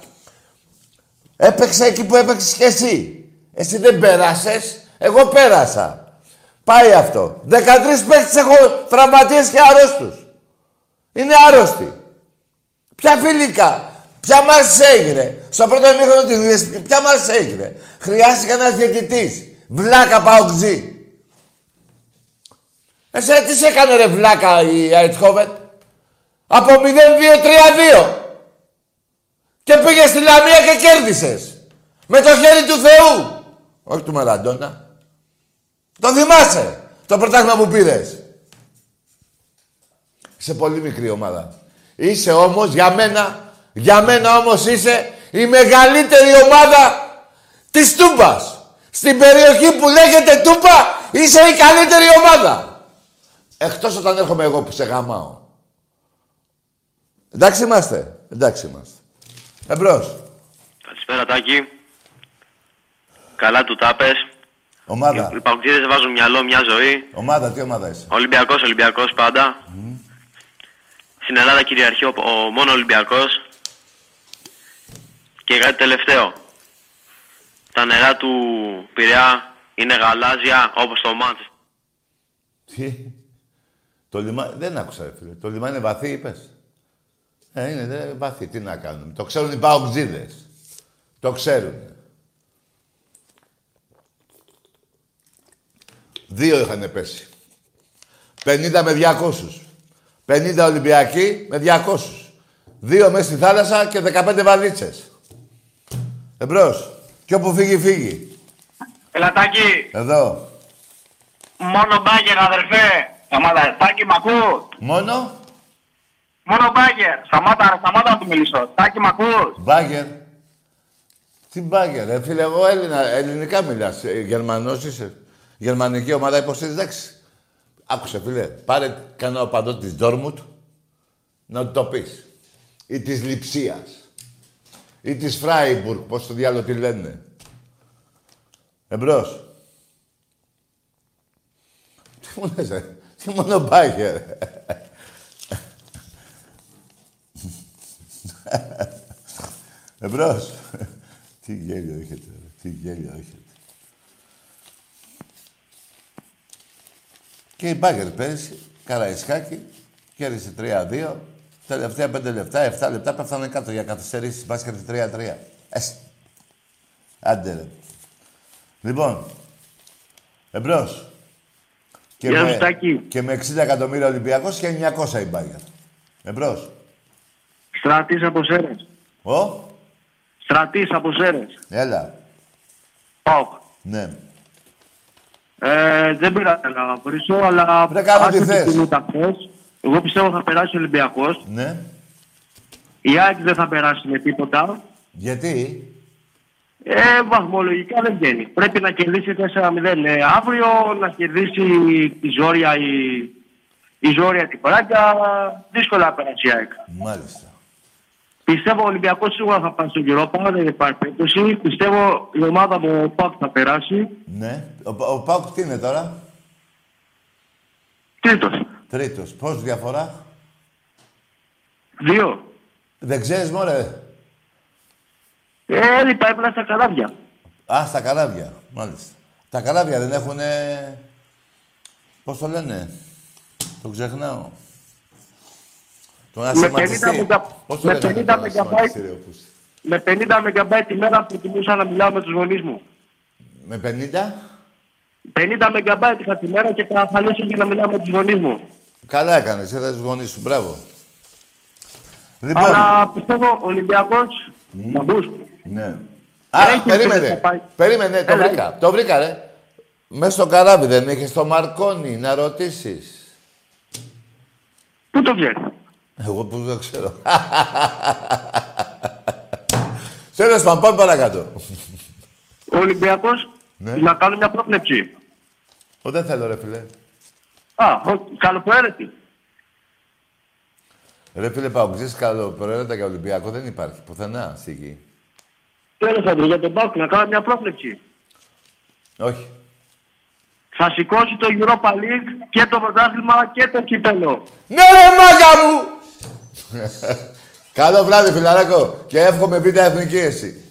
έπαιξε εκεί που έπαιξες και εσύ. Εσύ δεν πέρασες, εγώ πέρασα. Πάει αυτό. 13 παίχτες έχω τραυματίες και αρρώστους. Είναι άρρωστοι. Ποια φιλικά; Ποια μας έγινε; Στο πρώτο ημίχρονο της δουλειά, ποια μας έγινε; Χρειάστηκε ένας διαιτητής. Βλάκα παοκτζή. Εσένα τι σε έκανε ρε βλάκα η Αιτχόβεν; Από 0-2-3-2. Και πήγε στη Λαμία και κέρδισες. Με το χέρι του Θεού. Όχι του Μαραντόνα. Το θυμάσαι. Το πρωτάθλημα που πήρες. Είσαι πολύ μικρή ομάδα. Είσαι όμως για μένα, για μένα όμως είσαι η μεγαλύτερη ομάδα της Τούμπας. Στην περιοχή που λέγεται Τούμπα είσαι η καλύτερη ομάδα. Εκτός όταν έρχομαι εγώ που σε γαμάω. Εντάξει είμαστε. Εντάξει είμαστε. Εμπρός. Καλησπέρα Τάκη. Καλά του τάπες. Ομάδα. Οι παγκοτζίδες βάζουν μυαλό μια ζωή. Ομάδα, τι ομάδα είσαι; Ολυμπιακός, Ολυμπιακός πάντα. Στην Ελλάδα κυριαρχεί ο, ο μόνο Ολυμπιακός. Και κάτι τελευταίο. Τα νερά του Πειραιά είναι γαλάζια όπως το Μάντσεστερ. Τι. Το λιμάνι... Δεν άκουσα, ρε φίλε. Το λιμάνι είναι βαθύ, είπες. Ε, είναι δε, βαθύ. Τι να κάνουμε. Το ξέρουν οι παοξίδες. Το ξέρουν. Δύο είχαν πέσει. 50 με 200. 50 Ολυμπιακοί με 200. Δύο μέσα στη θάλασσα και 15 βαλίτσες. Εμπρός. Και όπου φύγει, φύγει. Ελατάκι, Εδώ. μόνο μπάγκερ αδερφέ. Σταμάτα, Τάκη μ' ακούς; Μόνο. Μόνο μπάγκερ. Σταμάτα, σταμάτα να του μιλήσω. Τάκη μ' ακούς; Μπάγκερ. Τι μπάγκερ, ρε φίλε, εγώ Έλληνα, ελληνικά μιλάς. Ε, Γερμανός είσαι. Γερμανική ομάδα υποστήριζε, εντάξει. Άκουσε, φίλε, πάρε κανένα οπαδό της Ντόρμουτ να του το πεις. Ή της Λιψίας. Ή της Φράιμπουργκ, πώς το διάλογο τη λένε. Εμπρός. Τι μου λες, ρε. Τι μόνο μπάγκερ. Εμπρός. Τι γέλιο έχετε, ρε. Τι γέλιο έχετε. Και η Μπάγκερ πέρυσι, Καραϊσκάκη, κέρδισε 3-2. Τελευταία 5 λεπτά, 7 λεπτά πέφτανε κάτω για καθυστερήσεις. Μπάσκετ 3-3. Ες. Άντε ρε. Λοιπόν, εμπρός. Και, Γεια σου, με, Τάκη. και με 60 εκατομμύρια Ολυμπιακός και 900 η Μπάγκερ. Εμπρός. Στρατής από Σέρες. Ω, Στρατής από Σέρες. έλα. Πάοκ. Ναι. Ε, δεν πήρα να βρίσω, αλλά... Βρε, κάνε τι άκουσα θες. την κινούτα χθες. Εγώ πιστεύω θα περάσει ο Ολυμπιακός. Ναι. Η ΑΕΚ δεν θα περάσει με τίποτα. Γιατί; Ε, βαθμολογικά δεν βγαίνει. Πρέπει να κερδίσει 4-0 ε, αύριο, να κερδίσει η Ζόρια η, η Ζόρια την Πράγκα. Δύσκολα να περάσει η ΑΕΚ. Μάλιστα. Πιστεύω ο Ολυμπιακός σίγουρα θα πάει στον Europa, δεν υπάρχει περίπτωση. Πιστεύω η ομάδα μου ο ΠΑΚ θα περάσει. Ναι. Ο, Πα- ο Πάουκ τι είναι τώρα; Τρίτος. Τρίτος. Πώς διαφορά; Δύο. Δεν ξέρεις μωρέ. Ε, έλειπα, έπαιρνα στα καράβια. Α, στα καράβια. Μάλιστα. Τα καράβια δεν έχουνε... Πώς το λένε. Το ξεχνάω. Τον Με ασηματιστή. 50 μεγα- Πώς το με λέγανε 50 τον μεγαμπάιτ. ασηματιστή, ρε, ο Πούστη. Με 50 μεγαμπάιτ τη μέρα προτιμούσα να μιλάω με τους γονείς μου. Με 50. 50 μεγαμπάιτ είχα τη μέρα και θα αφαλήσω για να μιλάω με τους γονείς μου. Καλά έκανες. Είδες τους γονείς σου. Μπράβο. Λοιπόν. Αλλά πιστεύω ο Ολυμπιακός να μπούς. Ναι. Α, Έχει περίμενε. θα πάει. Περίμενε, το Έλα, βρήκα. Το βρήκα, ρε. Μέσα στο καράβι δεν είχες το Μαρκόνι να ρωτήσεις. Πού το βγαίνει. Εγώ που δεν ξέρω. Τέλος πάντων, πάμε παρακάτω. Ο Ολυμπιακός Ναι. να κάνει μια πρόβλεψη. Ο, δεν θέλω, ρε φίλε. Α, ο- καλοπροαίρετη. Ρε φίλε, πάω, ξέρεις καλό, προέρετα για Ολυμπιακό δεν υπάρχει πουθενά στη γη. Τέλος πάντων, για τον Πάουκ να κάνω μια πρόβλεψη. Όχι. Θα σηκώσει το Europa League και το πρωτάθλημα και το κύπελο. Ναι, ρε μάγκα μου! Καλό βράδυ, φιλαράκο. Και εύχομαι β' εθνική εσύ.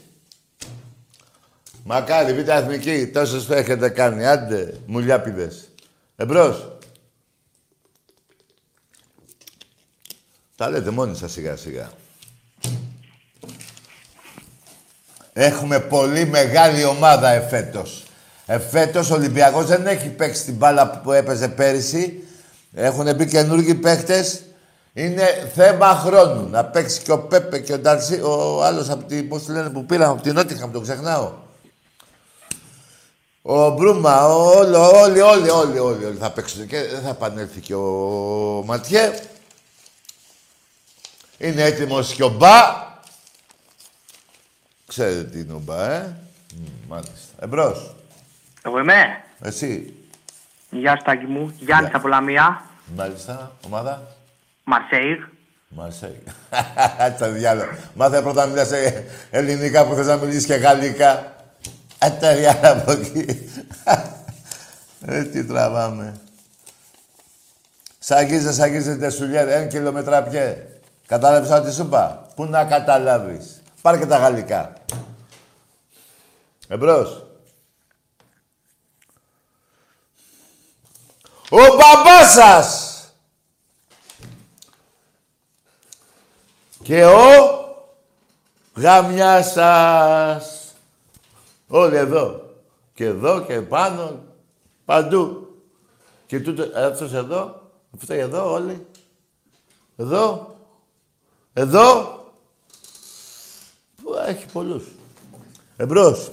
Μακάρι, β' εθνική. Τόσες που έχετε κάνει. Άντε, μουλιάπιδες. Εμπρός. Τα λέτε μόνοι σας σιγά σιγά. Έχουμε πολύ μεγάλη ομάδα εφέτος. Εφέτος ο Ολυμπιακός δεν έχει παίξει την μπάλα που έπαιζε πέρυσι. Έχουν μπει καινούργιοι παίχτες. Είναι θέμα χρόνου. Να παίξει και ο Πέπε και ο Νταρσί, ο άλλος από την, πώς τη λένε, που πήραμε από την Νότιχαμ, τον ξεχνάω. Ο Μπρούμα, ο- όλο, όλοι, όλοι, όλοι, όλοι, όλοι θα παίξουν και δεν θα επανέλθει και ο Ματιέ. Είναι έτοιμος και ο Μπα. Ξέρετε τι είναι ο Μπα, ε; Μ, Μάλιστα. Εμπρός. Εγώ είμαι. Εσύ. Γεια σου Τάκη μου. Γιάννης από Λαμία. Μάλιστα. Ομάδα. Μαρσέιγ. Μαρσέη. Τα διάλογα. Μάθε πρώτα να μιλάς ε, ελληνικά που θες να μιλήσεις και γαλλικά. Εταιρεία από εκεί. Ε, τι τραβάμε. Σαγίζε, σαγίζεται σουλιέρ, ένα κιλόμετρα πιέ. Κατάλαβες ό,τι σου είπα; Πού να καταλάβεις; Πάρε και τα γαλλικά. Εμπρός. Ο μπαμπάς σας και ο γαμιάς σας. Όλοι εδώ. Και εδώ και πάνω. Παντού. Και τούτο, αυτός εδώ, αυτό εδώ όλοι. Εδώ. Εδώ. Που έχει πολλούς. Εμπρός.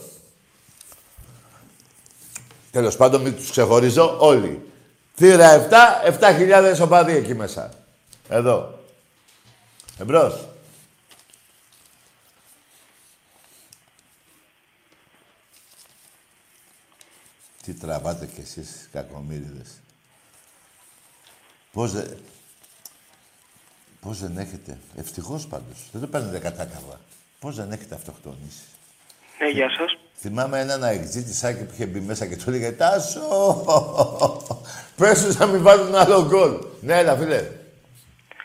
Τέλος πάντων, μην τους ξεχωρίζω όλοι. Θύρα 7, 7.000 οπαδοί εκεί μέσα. Εδώ. Εμπρός. Τι τραβάτε κι εσείς, κακομύριδες. Πώς δεν... Πώς δεν έχετε; Ευτυχώς πάντως. Δεν το παίρνετε κατάκαβα. Πώς δεν έχετε αυτοκτονήσει; Ναι, γεια σας. Θυμάμαι έναν αεξίτησάκι που είχε μπει μέσα και του έλεγε Τάσο! Πες τους να μην βάλουν άλλο γκολ. Ναι, έλα, φίλε.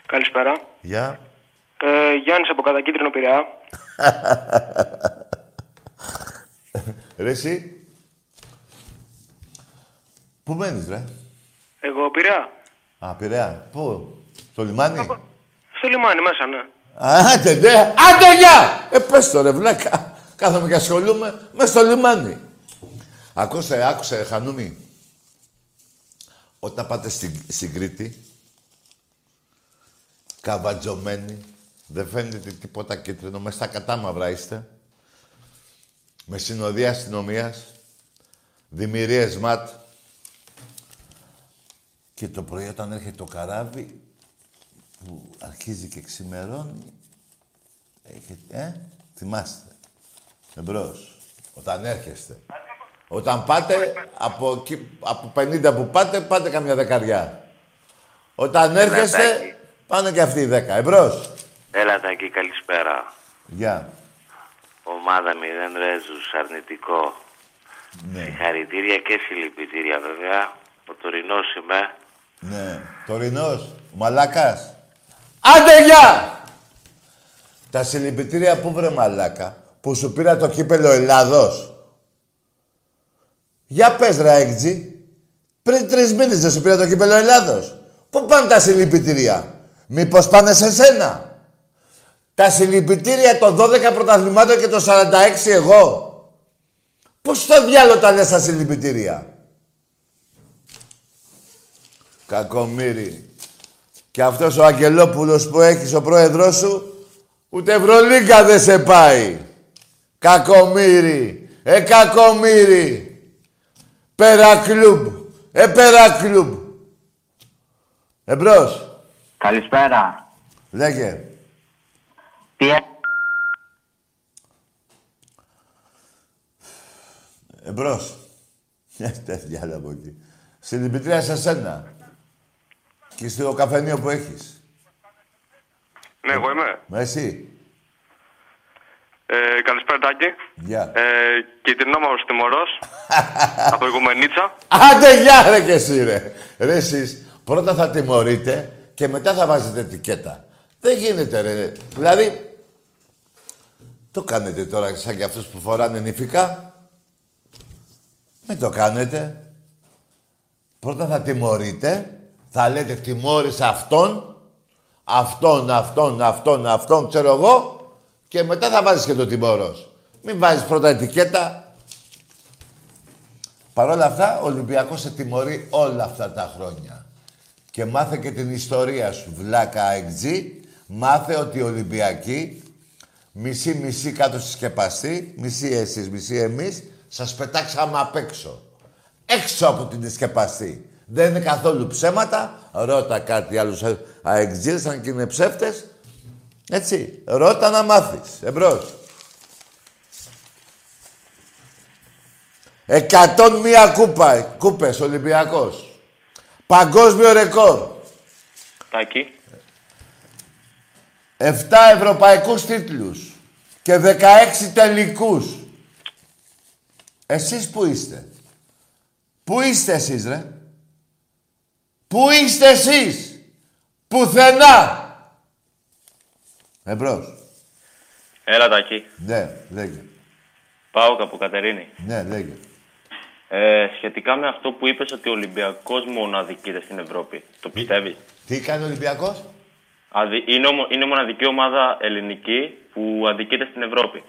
Καλησπέρα. Γεια. Ε, Γιάννης από Κατακίτρινο Πειραιά. Ρε εσύ. Πού μένεις, ρε; Εγώ Πειραιά. Α, Πειραιά. Πού. Στο λιμάνι; Στο λιμάνι μέσα, ναι. Άντε, ναι. Άντε, γεια! Ε, πες το, ρε, βλάκα. Κάθομαι και ασχολούμαι μες στο λιμάνι. Ακούσε, άκουσε, Χανούμι. Όταν πάτε στην, στην Κρήτη, καβατζωμένοι, δεν φαίνεται τίποτα κίτρινο, μέσα στα κατάμαυρα είστε. Με συνοδεία αστυνομίας, δημιουργίες ΜΑΤ. Και το πρωί όταν έρχεται το καράβι, που αρχίζει και ξημερώνει, έχετε, ε, θυμάστε. Εμπρός. Όταν έρχεστε. Όταν πάτε, από, εκεί- από 50 που πάτε, πάτε καμιά δεκαριά. Όταν έρχεστε, πάνε και αυτοί οι 10. Εμπρός. Έλα Τάκη, καλησπέρα. Γεια. Ομάδα 0 Ρέζους, αρνητικό. Ναι. Συγχαρητήρια και συλληπιτήρια βέβαια. Ο τωρινός είμαι. Ναι. Τωρινός. Ο Μαλάκας. Άντε, γεια! Τα συλληπιτήρια που βρε μαλάκα, που σου πήρα το κύπελο Ελλάδος. Για πες, ρε Έκτζη. Πριν τρεις μήνες δεν σου πήρα το κύπελο Ελλάδος. Πού πάνε τα συλληπιτήρια; Μήπως πάνε σε σένα; Τα συλληπιτήρια των 12 πρωταθλημάτων και το 46 εγώ. Πώς στο διάλογο τα λες τα συλληπιτήρια; Κακομύρι. Και αυτός ο Αγγελόπουλος που έχεις ο πρόεδρός σου, ούτε Ευρωλίγκα δεν σε πάει. Κακομύρι. Ε, κακομύρι. Πέρα κλουμπ. Opera Club. Εμπρός. Καλησπέρα. Λέγε. Τι έ- Εμπρός. Ε, τέτοια άλλα από εκεί. Συλλυπητήρια σε σένα. Και στο καφενείο που έχεις. Ναι, εγώ είμαι. Μα εσύ. Ε, καλησπέρα Τάκη. Γεια. Ε, Κιτρινόμαυρος Τιμωρός. από Οικουμενίτσα. Άντε, γεια ρε και εσύ ρε. Ρε εσείς, πρώτα θα τιμωρείτε και μετά θα βάζετε ετικέτα. Δεν γίνεται ρε. Δηλαδή, το κάνετε τώρα σαν και αυτούς που φοράνε νηφικά. Μην το κάνετε. Πρώτα θα τιμωρείτε, θα λέτε τιμώρησα αυτόν, αυτόν, αυτόν, αυτόν, αυτόν, ξέρω εγώ, και μετά θα βάζεις και το τιμωρός. Μην βάζεις πρώτα ετικέτα, Παρ' όλα αυτά, ο Ολυμπιακός σε τιμωρεί όλα αυτά τα χρόνια. Και μάθε και την ιστορία σου, βλάκα εξή. Μάθε ότι οι Ολυμπιακοί, μισή-μισή κάτω στη σκεπαστή, μισή εσείς, μισή εμείς, σας πετάξαμε απ' έξω. Έξω από την σκεπαστή. Δεν είναι καθόλου ψέματα. Ρώτα κάτι άλλους αεξίδες, αν και είναι ψεύτες. Έτσι. Ρώτα να μάθεις. Εμπρός. Εκατόν μία κούπα, κούπες Ολυμπιακός. Παγκόσμιο ρεκόρ. Τάκη. Εφτά ευρωπαϊκούς τίτλους και 16 τελικούς. Εσείς που είστε. Πού είστε εσείς, ρε; Πού είστε εσείς; Πουθενά. Εμπρός. Έλα Τάκη. Ναι, λέγε. Πάω από Κατερίνη. Ναι, λέγε. Ε, σχετικά με αυτό που είπες ότι ο Ολυμπιακός μόνο αδικείται στην Ευρώπη. Το πιστεύεις; Τι κάνει ο Ολυμπιακός; Αδι... Είναι, ομο... είναι μοναδική ομάδα ελληνική που αδικείται στην Ευρώπη.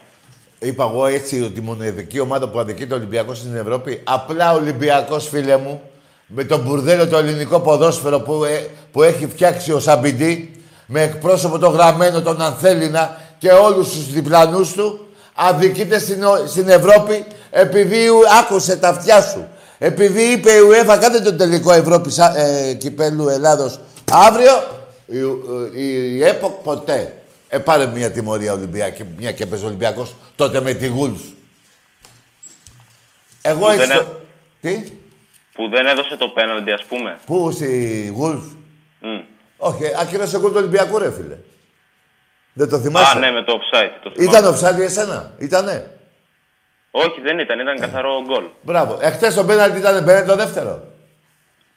Είπα εγώ έτσι ότι η μοναδική ομάδα που αδικείται ο Ολυμπιακός στην Ευρώπη. Απλά ο Ολυμπιακός, φίλε μου, με τον μπουρδέλο το ελληνικό ποδόσφαιρο που, ε, που έχει φτιάξει ο Σαμπιντή, με εκπρόσωπο το γραμμένο τον Ανθέλινα και όλους τους διπλανούς του, αδικείται στην, ο- στην Ευρώπη επειδή ου- άκουσε τα αυτιά σου. Επειδή είπε η UEFA κάντε τον τελικό Ευρώπη ε, κυπέλου Ελλάδος αύριο, η, η, η ΕΠΟΚ ποτέ. Ε, πάρε μια τιμωρία Ολυμπιακή, μια και παίζει ο Ολυμπιακός, τότε με τη Γούλς. Εγώ Που έτσι... δεν το- Τι, Που δεν έδωσε το πέναλτι, ας πούμε. πού στη Γούλς. Μμ. Όχι, ακύρωσε γκολ του Ολυμπιακού ρε φίλε. Δεν το θυμάσαι; Α, ναι, με το offside. Το θυμάμαι. Ήταν offside για εσένα, ήτανε; Όχι, δεν ήταν. Ήταν καθαρό γκολ. Μπράβο. Εχθές το πέναλτι ήταν πέναλτι το δεύτερο;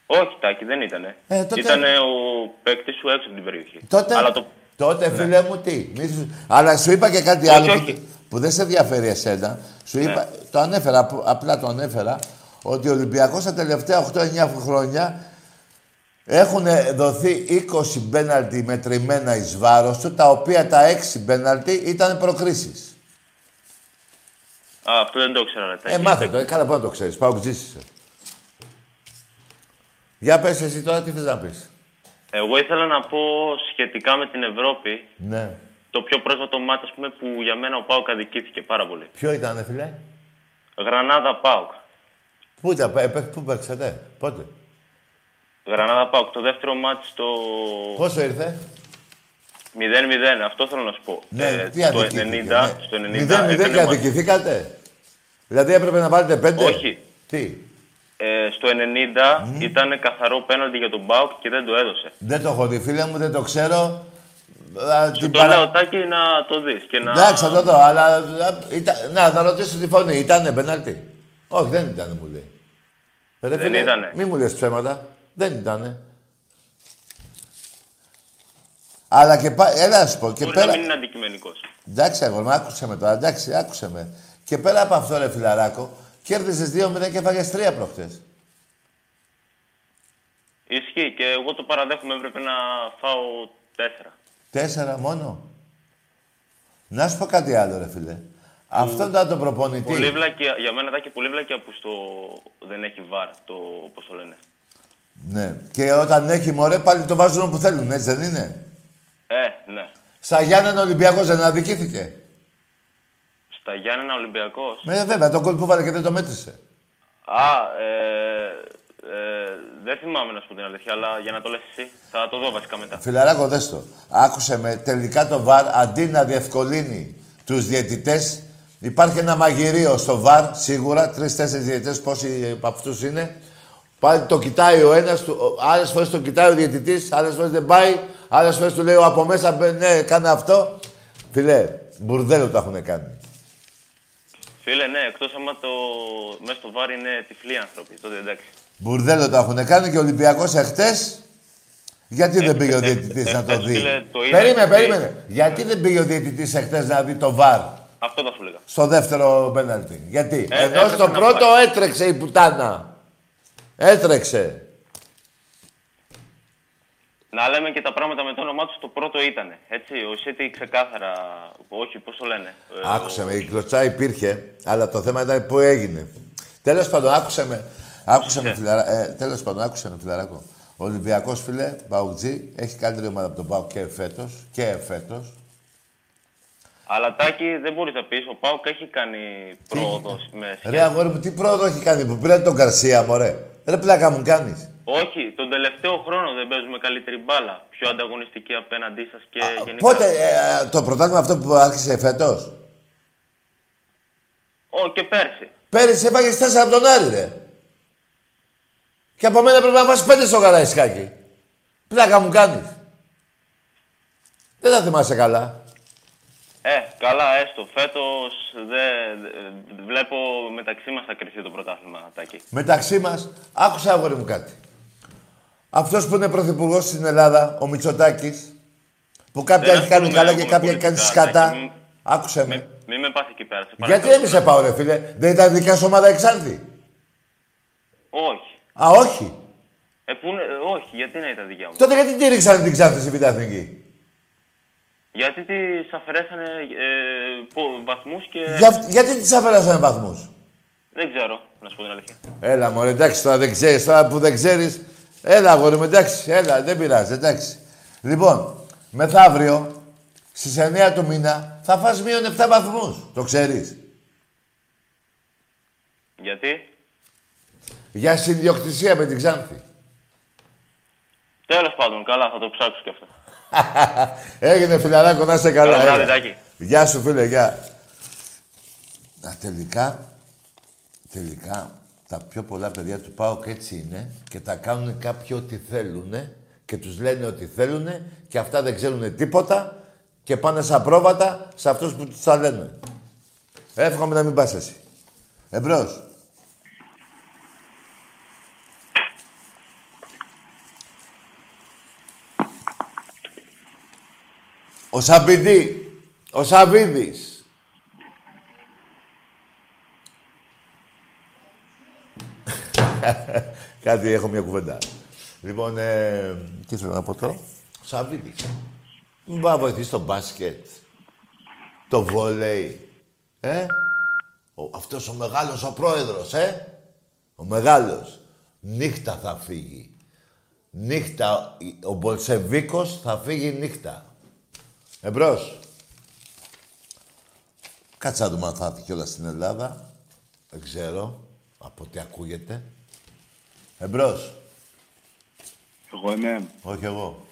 Όχι, Τάκη, δεν ήταν. Ε, τότε- Ήταν ο παίκτης σου έξω από την περιοχή. Τότε, Αλλά το... τότε φίλε μου τι; μη σου- Αλλά σου είπα και κάτι Όχι, άλλο όχι. Που, που δεν σε ενδιαφέρει εσένα. Σου είπα, το ανέφερα, απ- απλά το ανέφερα, ότι ο Ολυμπιακός τα τελευταία 8-9 χρόνια έχουν δοθεί 20 μπέναλτι μετρημένα εις βάρος του, τα οποία τα 6 μπέναλτι ήταν προκρίσεις. Α, αυτό δεν το ήξερα, ρε, Τάκη. Ε, μάθε το, ε, καλά πώς να το ξέρεις, πάω ξύσισε. Για πες εσύ τώρα τι θες να πεις. Εγώ ήθελα να πω σχετικά με την Ευρώπη, Ναι. το πιο πρόσφατο μάτι, ας πούμε, που για μένα ο Πάουκ αδικήθηκε πάρα πολύ. Ποιο ήταν, φίλε; Γρανάδα Πάουκ. Πού ήταν, ε, παί- πού παίξατε, πότε; Γρανάδα Πάουκ. Το δεύτερο μάτι στο Πόσο ήρθε; 0-0. Αυτό θέλω να σου πω. Ναι, Ε, τι στο αδικήθηκε. 90, ναι. στο 90 Μηδέν, μηδέν έκανε και μάτι. αδικηθήκατε; Δηλαδή έπρεπε να βάλετε πέντε; Όχι. Τι; Ε, στο 90 ήταν καθαρό πέναλτι για τον Πάουκ και δεν το έδωσε. Δεν το έχω δει, φίλε μου, δεν το ξέρω. Α, Σου την το παρα- λέω, Τάκη, να το δεις και να... Εντάξει, θα το δω, αλλά... α, Ήταν... Να, να ρωτήσω τη φωνή. Ήτανε πενάλτη. Όχι, δεν ήταν, μου λέει. Ρε, Δεν φίλε, ήτανε. Μη μου λες ψέματα. Δεν ήτανε. Αλλά και πά... Έλα να σου πω. Και Μπορείς πέρα... να μην είναι αντικειμενικός. Εντάξει, αγόρι μου, άκουσε με τώρα. Εντάξει, άκουσε με. Και πέρα από αυτό, ρε φιλαράκο, κέρδισες 2-0 και έφαγες 3 προχτές. Ισχύει και εγώ το παραδέχομαι έπρεπε να φάω τέσσερα. Τέσσερα μόνο. Να σου πω κάτι άλλο, ρε φίλε. Αυτό ήταν το προπονητή. Πολύ βλακιά, για μένα Τάκη, πολύ βλακιά που στο δεν έχει βάρ, το πώς το λένε. Ναι. Και όταν έχει μωρέ, πάλι το βάζουν όπου θέλουν, έτσι δεν είναι; Ε, ναι. Στα Γιάννενα Ολυμπιακός δεν αδικήθηκε; Στα Γιάννενα Ολυμπιακός; Με βέβαια, το γκολ που βάλε και δεν το μέτρησε. Α, ε, ε, δεν θυμάμαι να σου πω την αλήθεια, αλλά για να το λες εσύ, θα το δω βασικά μετά. Φιλαράκο, δες το. Άκουσε με, τελικά το ΒΑΡ αντί να διευκολύνει τους διαιτητές, υπάρχει ένα μαγειρίο στο ΒΑΡ, σίγουρα, τρεις-τέσσερις διαιτητές, πόσοι από αυτούς είναι. Πάλι το κοιτάει ο ένας, του, ο- άλλες φορές το κοιτάει ο διαιτητής, άλλες φορές δεν πάει, άλλες φορές του λέει ο από μέσα, «Μπε, ναι, κάνε αυτό. Φιλέ, μπουρδέλο το έχουν κάνει. Φίλε, ναι, εκτός άμα το μέσα στο βάρ είναι τυφλοί άνθρωποι, τότε εντάξει. Μπουρδέλο το έχουν κάνει και ο Ολυμπιακός εχθές. Γιατί δεν πήγε ο εχθές- διαιτητής να το εχθές, δει; φίλε, το είδα Περίμενε, και- περίμενε. Γιατί δεν πήγε ο διαιτητής εχθές να δει το ΒΑΡ; Αυτό θα σου λέγα. στο δεύτερο πέναλτι. Γιατί; Ε, Ενώ έπρεπε στο να πρώτο πάει. έτρεξε η πουτάνα. Έτρεξε. Να λέμε και τα πράγματα με το όνομά τους, το πρώτο ήταν. Έτσι, ο Σίτι ξεκάθαρα, όχι, πώς το λένε. ε, Άκουσε με, η κλωτσά υπήρχε, αλλά το θέμα ήταν πού έγινε. Τέλος πάντων, άκουσε με. Άκουσε με, φιλαρά... ε, τέλος πάντων, άκουσε με, φιλαράκο. Ο Ολυμπιακός, φίλε, Παουτζή, έχει καλύτερη ομάδα από τον Πάο και φέτος. Και φέτος. Αλλά Τάκη δεν μπορείς να πεις. Ο Πάουκ έχει κάνει πρόοδο με Ρε αγόρι μου, τι πρόοδο έχει κάνει που πήρε τον Καρσία, μωρέ. Ρε πλάκα μου κάνεις. Όχι, τον τελευταίο χρόνο δεν παίζουμε καλύτερη μπάλα. Πιο ανταγωνιστική απέναντί σας και γενικά. Πότε, ε, το πρωτάθλημα αυτό που άρχισε φέτος; Ω, και πέρσι. Πέρυσι έπαγες τέσσερα από τον Άρη, ρε. Και από μένα πρέπει να βάζεις πέντε στο καραϊσκάκι. Πλάκα μου κάνεις. Δεν θα θυμάσαι καλά. Ε, καλά, έστω. Φέτος βλέπω μεταξύ μας θα κρυφτεί το πρωτάθλημα, Τάκη. Μεταξύ μας, άκουσα αγόρι μου κάτι. Αυτός που είναι πρωθυπουργός στην Ελλάδα, ο Μητσοτάκης, που κάποια Δεν έχει κάνει ασχολούμαι καλά εγώ και με κάποια έχει κάνει πολιτικά, σκατά. Τάκη, μη- Άκουσε με. Μην με πάθει εκεί πέρα. σε Γιατί παρακαλώ. δεν σε πάω, ρε φίλε; Δεν ήταν δικά σου ομάδα εξάρτη; Όχι. Α, όχι. Ε, που είναι- ε, όχι, γιατί να ήταν δικιά μου. Τότε γιατί τη ρίξανε την Ξάνθη στη Β' Εθνική. Γιατί τη αφαιρέσανε ε, βαθμούς και. Για, γιατί τη αφαιράσανε βαθμούς; Δεν ξέρω, να σου πω την αλήθεια. Έλα, μωρέ, εντάξει, τώρα δεν ξέρεις, τώρα που δεν ξέρεις. Έλα, αγόρι μου, εντάξει, έλα, δεν πειράζει, εντάξει. Λοιπόν, μεθαύριο, στις 9 του μήνα, θα φας μείον 7 βαθμούς. Το ξέρεις. Γιατί; Για συνδιοκτησία με την Ξάνθη. Τέλος πάντων, καλά, θα το ψάξω κι αυτό. Έγινε φιλαράκο, να είσαι καλά. Καλό βράδυ, έλα. Τάκη. Γεια σου, φίλε, γεια. Α, τελικά, τελικά, τα πιο πολλά παιδιά του ΠΑΟΚ έτσι είναι και τα κάνουν κάποιοι ό,τι θέλουν και τους λένε ό,τι θέλουν και αυτά δεν ξέρουν τίποτα και πάνε σαν πρόβατα σε αυτούς που τους τα λένε. Εύχομαι να μην πας εσύ. Εμπρός. Ο Σαμπιδί, ο Σαβίδης. Κάτι, έχω μια κουβέντα. Λοιπόν, ε, τι θέλω να πω τώρα; Ο Σαβίδης. Μην πάει να βοηθήσει το μπάσκετ, το βόλεϊ. Ε, ο, αυτός ο μεγάλος ο πρόεδρος, ε; Ο μεγάλος. Νύχτα θα φύγει. Νύχτα, ο Μπολσεβίκος θα φύγει νύχτα. Εμπρός. Κάτσε να δούμε αν θα έρθει κιόλας στην Ελλάδα. Δεν ξέρω. Από ό,τι ακούγεται. Εμπρός. Εγώ είμαι. Όχι εγώ.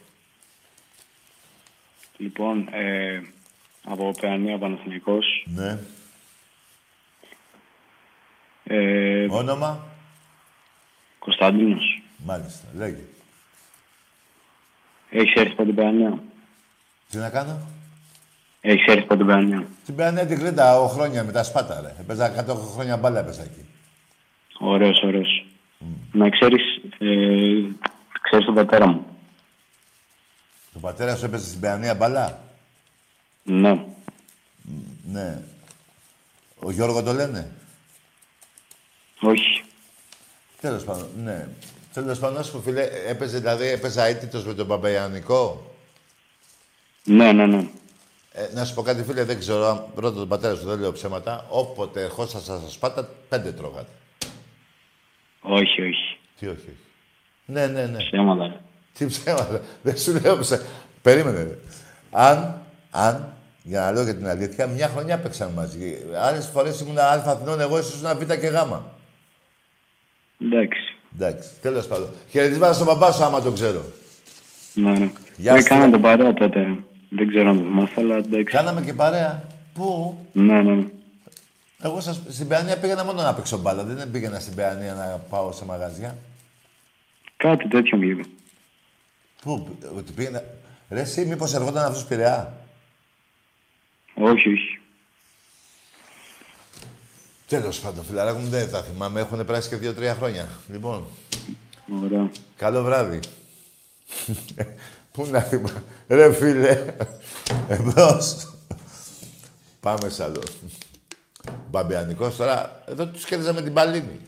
Λοιπόν, ε, από Παιανία Παναθηναϊκός. Ναι. Ε, Όνομα; Κωνσταντίνος. Μάλιστα. Λέγε. Έχεις έρθει από την Παιανία. Τι να κάνω; Έχεις έρθει από την Παιανία. Την πέρανε την Κρήτα ο χρόνια με τα σπάτα, ρε. Έπαιζα 100 χρόνια μπάλα έπαιζα εκεί. Ωραίος, ωραίος. Να ξέρεις, ε, ξέρεις τον πατέρα μου. Το πατέρα σου έπαιζε στην Παιανία μπάλα; Ναι. Ναι. Ο Γιώργο το λένε; Όχι. Τέλος πάντων, ναι. Τέλος πάντων, να σου πω, φίλε, έπαιζε, δηλαδή, έπαιζε αίτητο με τον Παπαϊανικό. Ναι, ναι, ναι. Ε, να σου πω κάτι, φίλε, δεν ξέρω αν ρώτα τον πατέρα σου, δεν λέω ψέματα. Όποτε ερχόσασταν στα σπάτα, πέντε τρώγατε. Όχι, όχι. Τι όχι, όχι. Ναι, ναι, ναι. Ψέματα. ρε. Τι ψέματα. Δεν σου λέω ψέματα. Περίμενε. ρε. Αν, αν, για να λέω για την αλήθεια, μια χρονιά παίξαν μαζί. Άλλες φορές ήμουν Α Αθηνών, εγώ ήσουν Β και Γ. Εντάξει. Εντάξει, τέλος πάντων. Χαιρετισμάτα στον παπά σου, άμα τον ξέρω. Ναι, ναι. Γεια Ε, σου. Κάναμε τον παρέα τότε. Δεν ξέρω αν το θυμάσαι, αλλά εντάξει. Κάναμε και παρέα. Πού; Ναι, ναι. Εγώ σας, στην Παιανία πήγαινα μόνο να παίξω μπάλα. Δεν πήγαινα στην Παιανία να πάω σε μαγαζιά. Κάτι τέτοιο μου είπε. Πού, ότι πήγαινα... Ρε εσύ, μήπως ερχόταν αυτός Πειραιά; Όχι, όχι. Τέλος πάντων, φιλαράκο μου δεν τα θυμάμαι. Έχουν περάσει και δύο-τρία χρόνια. Λοιπόν, Ωραία. καλό βράδυ. Πού να θυμάμαι. Ρε φίλε. Εμπρός. Πάμε σ' άλλο. Μπαμπιανικός τώρα. Εδώ τους κέρδιζα με την Παλίνη.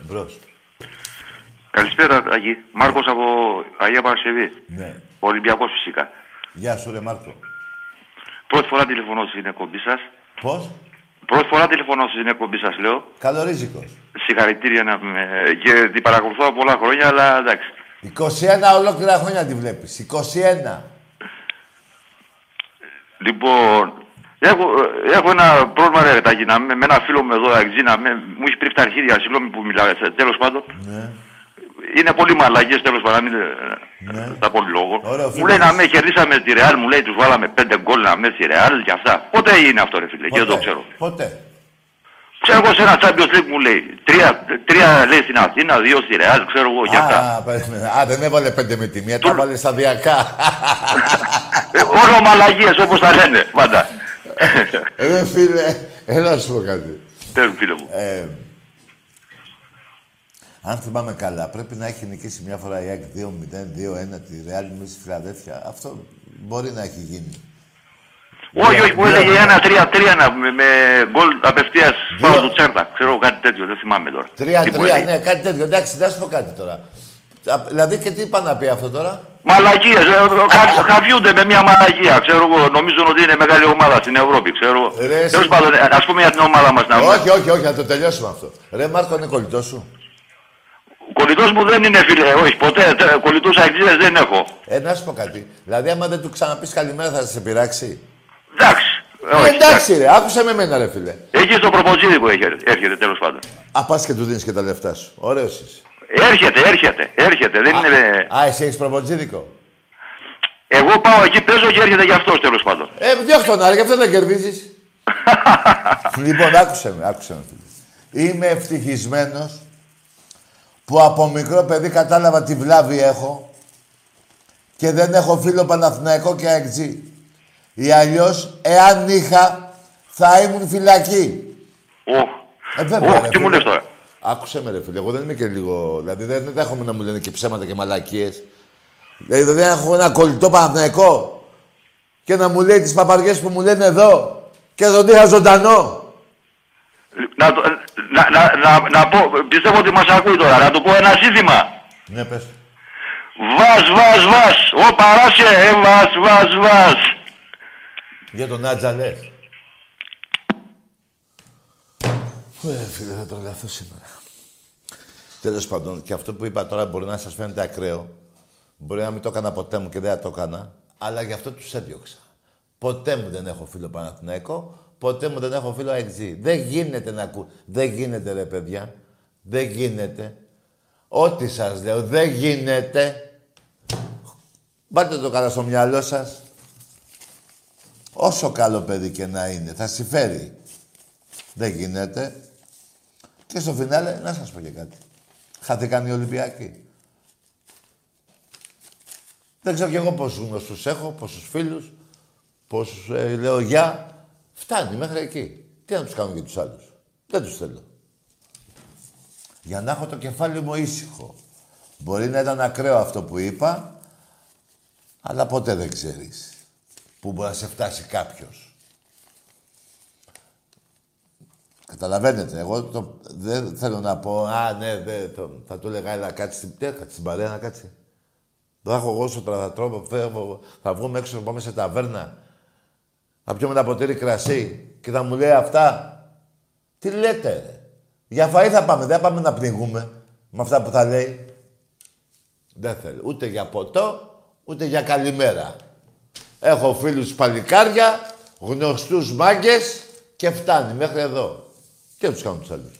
Εμπρός. Καλησπέρα, Αγί. Μάρκος από Αγία Παρασκευή. Ναι. Ο Ολυμπιακός φυσικά. Γεια σου ρε Μάρκο. Πρώτη φορά τηλεφωνώ στην εκπομπή σας. Πώς; Πρώτη φορά τηλεφωνώ στην εκπομπή σας, λέω. Καλορίζικος. Συγχαρητήρια να πούμε. Και την παρακολουθώ πολλά χρόνια, αλλά εντάξει. 21 ολόκληρα χρόνια τη βλέπεις. 21. Λοιπόν, έχω, έχω ένα πρόβλημα, ρε Τάκη, να με, με ένα φίλο μου εδώ, Αγγζή, να με, μου έχει πρίξει τα αρχίδια, συγγνώμη που μιλάω, τέλος πάντων. Ναι. Είναι πολύ μαλακίε τέλος πάντων, να μην Ναι. τα πω λόγο. Ωραίο, Μου φίλε. λέει να με κερδίσαμε τη Ρεάλ, μου λέει τους βάλαμε πέντε γκολ να με στη Ρεάλ και αυτά. Πότε είναι αυτό, ρε φίλε, και δεν το ξέρω. Ποτέ. Ξέρω εγώ σε ένα Champions League μου λέει. Τρία, τρία λέει στην Αθήνα, δύο στη Ρεάλ, ξέρω εγώ για αυτά. Α, περίμενε. Α, δεν έβαλε πέντε με τη μία, τα έβαλε σταδιακά. Ε, Όλο μαλαγίες όπως τα λένε πάντα. Ρε φίλε, έλα να σου πω κάτι. Τέλος φίλε μου. Ε, αν θυμάμαι καλά, πρέπει να έχει νικήσει μια φορά η ΑΕΚ 2-0, 2-1 τη Real Madrid στη Φιλαδέλφια. Αυτό μπορεί να έχει γίνει. Όχι, όχι, μου έλεγε ένα τρία-τρία να- με, με γκολ απευθείας πάνω του Τσέρτα. Ξέρω εγώ κάτι τέτοιο, δεν θυμάμαι τώρα. Τι μου 3-3, έλεγε. ναι, κάτι τέτοιο. Εντάξει, να σου πω κάτι τώρα. Α, Δηλαδή και τι είπα να πει αυτό τώρα; Μαλαγίες, ε, κα- χαβιούνται με μια μαλαγία, ξέρω εγώ. Νομίζουν ότι είναι μεγάλη ομάδα στην Ευρώπη, ξέρω. Ρε, εσύ- Τέλος πάντων, ε, ας πούμε για την ομάδα μας να όχι, όχι, όχι, να το τελειώσουμε αυτό. Ρε Μάρκο, είναι κολλητός σου. Ο κολλητός μου δεν είναι φίλε, όχι ποτέ, τε- κολλητούς αγγλίδες δεν έχω. Ε, να σου πω κάτι. Δηλαδή, άμα δεν του ξαναπείς καλημέρα, θα σε πειράξει; Εντάξει. Ε, όχι, εντάξει, ρε, άκουσε με εμένα, ρε φίλε. Εκεί στο προποτζίδικο έρχεται, έρχεται τέλος πάντων. Α, πας και του δίνεις και τα λεφτά σου. Ωραίος είσαι. Έρχεται, έρχεται, έρχεται, δεν είναι... Α, εσύ έχεις προποτζίδικο. Εγώ πάω εκεί, παίζω και έρχεται για αυτός τέλος πάντων. Ε, διώχ' τον Άρη, γι' αυτό δεν κερδίζεις. λοιπόν, άκουσε με, άκουσε με. Φίλε. Είμαι ευτυχισμένος που από μικρό παιδί κατάλαβα τι βλάβη έχω και δεν έχω φίλο Παναθηναϊκό και αεξή. Ή αλλιώς, εάν είχα, θα ήμουν φυλακή. Ω, Ε, βέβαια, Ω, ρε, τι μου φίλε. λες τώρα; Άκουσε με ρε φίλε, εγώ δεν είμαι και λίγο... Δηλαδή δεν δεν δέχομαι να μου λένε και ψέματα και μαλακίες. Δηλαδή δεν έχω ένα κολλητό Παναθηναϊκό και να μου λέει τις παπαριές που μου λένε εδώ και τον είχα ζωντανό. Να, το- να, να, να, να πω, πιστεύω ότι μας ακούει τώρα, να του πω ένα σύνθημα. Ναι, πες. Βάζ, βάζ, βάζ, ο παράσε, ε, βάζ, βάζ, βάζ. Για τον Άτζα λες. Ε, φίλε, θα τρελαθώ σήμερα. Τέλος πάντων, και αυτό που είπα τώρα μπορεί να σας φαίνεται ακραίο. Μπορεί να μην το έκανα ποτέ μου και δεν θα το έκανα. Αλλά γι' αυτό τους έδιωξα. Ποτέ μου δεν έχω φίλο Παναθηναϊκό, ποτέ μου δεν έχω φίλο ΑΕΚΖ. Δεν γίνεται να ακού. Δεν γίνεται, ρε παιδιά. Δεν γίνεται. Ό,τι σας λέω, δεν γίνεται. Πάρτε το καλά στο μυαλό σας. Όσο καλό παιδί και να είναι, θα συμφέρει. Δεν γίνεται. Και στο φινάλε, να σας πω και κάτι. Χάθηκαν οι Ολυμπιακοί. Δεν ξέρω κι εγώ πόσους γνωστούς έχω, πόσους φίλους, πόσους ε, λέω γεια. Φτάνει μέχρι εκεί. Τι να τους κάνω για τους άλλους. Δεν τους θέλω. Για να έχω το κεφάλι μου ήσυχο. Μπορεί να ήταν ακραίο αυτό που είπα, αλλά ποτέ δεν ξέρεις που μπορεί να σε φτάσει κάποιος. Καταλαβαίνετε, εγώ το, δεν θέλω να πω, α, ναι, δε, το, θα του έλεγα, έλα, κάτσε στην πτέρ, κάτσε στην παρέα, να κάτσε. Θα έχω εγώ στο τραδατρόπο, φεύγω, θα βγούμε έξω, θα πάμε σε ταβέρνα. Θα πιούμε ένα ποτήρι κρασί και θα μου λέει αυτά. Τι λέτε, ρε. Για φαΐ θα πάμε, δεν θα πάμε να πνιγούμε με αυτά που θα λέει. Δεν θέλω. Ούτε για ποτό, ούτε για καλημέρα. Έχω φίλους παλικάρια, γνωστούς μάγκες και φτάνει μέχρι εδώ. Και τους κάνω τους άλλους.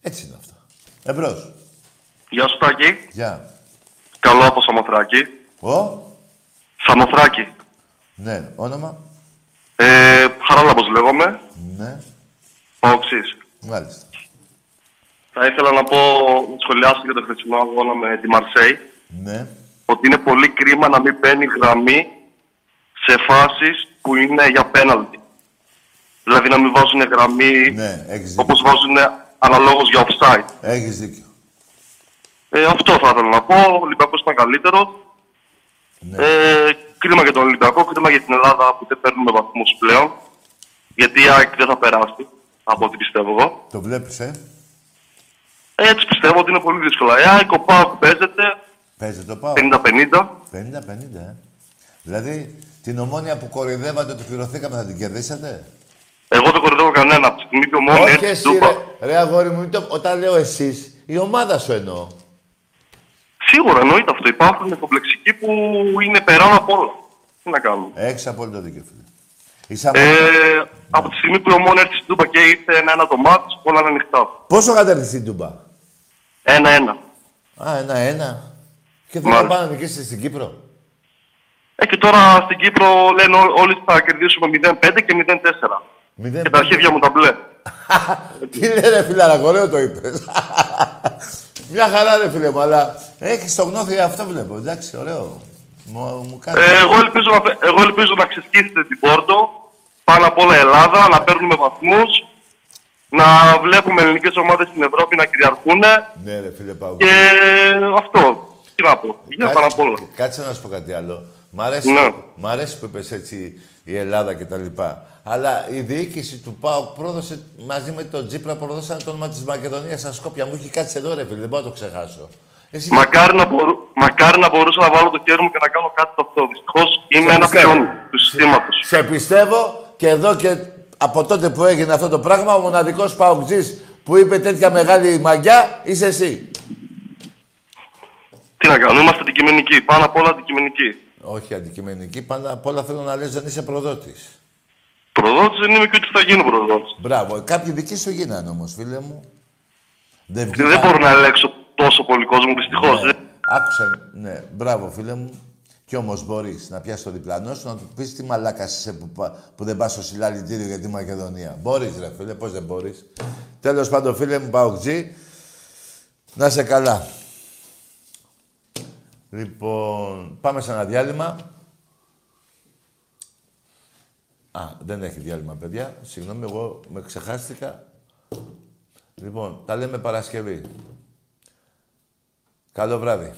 Έτσι είναι αυτά. Εμπρός. Γεια σου Τάκη. Γεια. Καλό από Σαμοθράκη. Ο. Σαμοθράκη. Ναι. Όνομα. Ε, Χαράλαμπος λέγομαι. Ναι. Παοξής. Μάλιστα. Θα ήθελα να πω, να σχολιάσω για το χθεσινό αγώνα με τη Μαρσέη, Ναι. ότι είναι πολύ κρίμα να μην μπαίνει γραμμή σε φάσεις που είναι για πέναλτι. Δηλαδή να μην βάζουν γραμμή Ναι, έχεις δίκιο. όπως βάζουν αναλόγως για offside. Έχεις δίκιο. Ε, αυτό θα ήθελα να πω. Ο Ολυμπιακός ήταν καλύτερος. Ναι. Ε, κρίμα για τον Ολυμπιακό, κρίμα για την Ελλάδα που δεν παίρνουμε βαθμούς πλέον. Γιατί η ΑΕΚ δεν θα περάσει, από ό,τι πιστεύω εγώ. Το βλέπεις, ε; Έτσι πιστεύω ότι είναι πολύ δύσκολα. Η ΑΕΚ, ο ΠΑΟΚ παίζεται Παίζει το πάω. 50-50. 50-50, ε. Δηλαδή, την ομόνια που κορυδεύατε ότι πληρωθήκαμε θα την κερδίσατε; Εγώ δεν κορυδεύω κανένα. Από τη στιγμή που ο Μόνη Όχι έρθει εσύ, στην Τούπα. ρε, ρε αγόρι μου, το, όταν λέω εσείς, η ομάδα σου εννοώ. Σίγουρα εννοείται αυτό. Υπάρχουν κομπλεξικοί που είναι περάνω από όλα. Τι να κάνουμε. Έχεις απόλυτο δίκιο, φίλε. Είσαι Ε, άμα- από τη στιγμή που ο Μόνη έρθει στην Τούπα και ήρθε ένα-ένα το μάτς, όλα είναι ανοιχτά. Πόσο κατέρθει στην Τούμπα; Ένα-ένα. Α, ένα-ένα. Και δεν θα Μάλιστα. πάνε να νικήσεις στην Κύπρο; Ε, και τώρα στην Κύπρο λένε ό- όλοι θα κερδίσουμε 0-5 και 0-4. Μηδέν Και τα αρχίδια μου τα μπλε. Τι λέει ρε φιλαράκο, ωραίο το είπες. Μια χαρά ρε φίλε μου, αλλά έχεις το γνώθι αυτό βλέπω, εντάξει, ωραίο. Μου, μου κάνει. Ε, εγώ, ελπίζω να, φε- εγώ ελπίζω να ξεσκίσετε την Πόρτο. Πάνω απ' όλα Ελλάδα, να παίρνουμε βαθμούς. Να βλέπουμε ελληνικές ομάδες στην Ευρώπη να κυριαρχούν. Ναι ρε φίλε Παγκού. Και αυτό. Τι να πω. Για πάνω απ' όλα. Κάτσε να σου πω κάτι άλλο. Μ' αρέσει, Ναι. μ' αρέσει που είπες έτσι η Ελλάδα και τα λοιπά. Αλλά η διοίκηση του ΠΑΟΚ πρόδωσε μαζί με τον Τζίπρα προδώσαν το όνομα της Μακεδονίας στα Σκόπια. Μου έχει κάτσει εδώ ρε φίλε, δεν μπορώ να το ξεχάσω. Εσύ... Μακάρι να, μπορού, μακάρι να μπορούσα να βάλω το χέρι μου και να κάνω κάτι το αυτό. Δυστυχώς είμαι Σε ένα πιστεύω. πιόνι του συστήματος. Σε πιστεύω και εδώ και από τότε που έγινε αυτό το πράγμα, ο μοναδικός παοκτζής που είπε τέτοια μεγάλη μαγιά είσαι εσύ. Τι να κάνω, είμαστε αντικειμενικοί. Πάνω απ' όλα αντικειμενικοί. Όχι αντικειμενική, πάντα απ' όλα θέλω να λες δεν είσαι προδότης. Προδότης δεν είμαι και ούτε θα γίνω προδότης. Μπράβο. Κάποιοι δικοί σου γίνανε όμως, φίλε μου. Δεν, Και δεν μπορώ να ελέγξω τόσο πολύ κόσμο, δυστυχώς. Ναι. Άκουσα, ναι, μπράβο φίλε μου. Κι όμως μπορείς να πιάσεις το διπλανό σου, να του πεις τι μαλάκα είσαι που, πα- που δεν πας στο συλλαλητήριο για τη Μακεδονία. Μπορείς ρε φίλε, πώς δεν μπορείς. Τέλος πάντων φίλε μου, Παοκτζή, να σε καλά. Λοιπόν, πάμε σε ένα διάλειμμα. Α, δεν έχει διάλειμμα, παιδιά. Συγγνώμη, εγώ με ξεχάστηκα. Λοιπόν, τα λέμε Παρασκευή. Καλό βράδυ.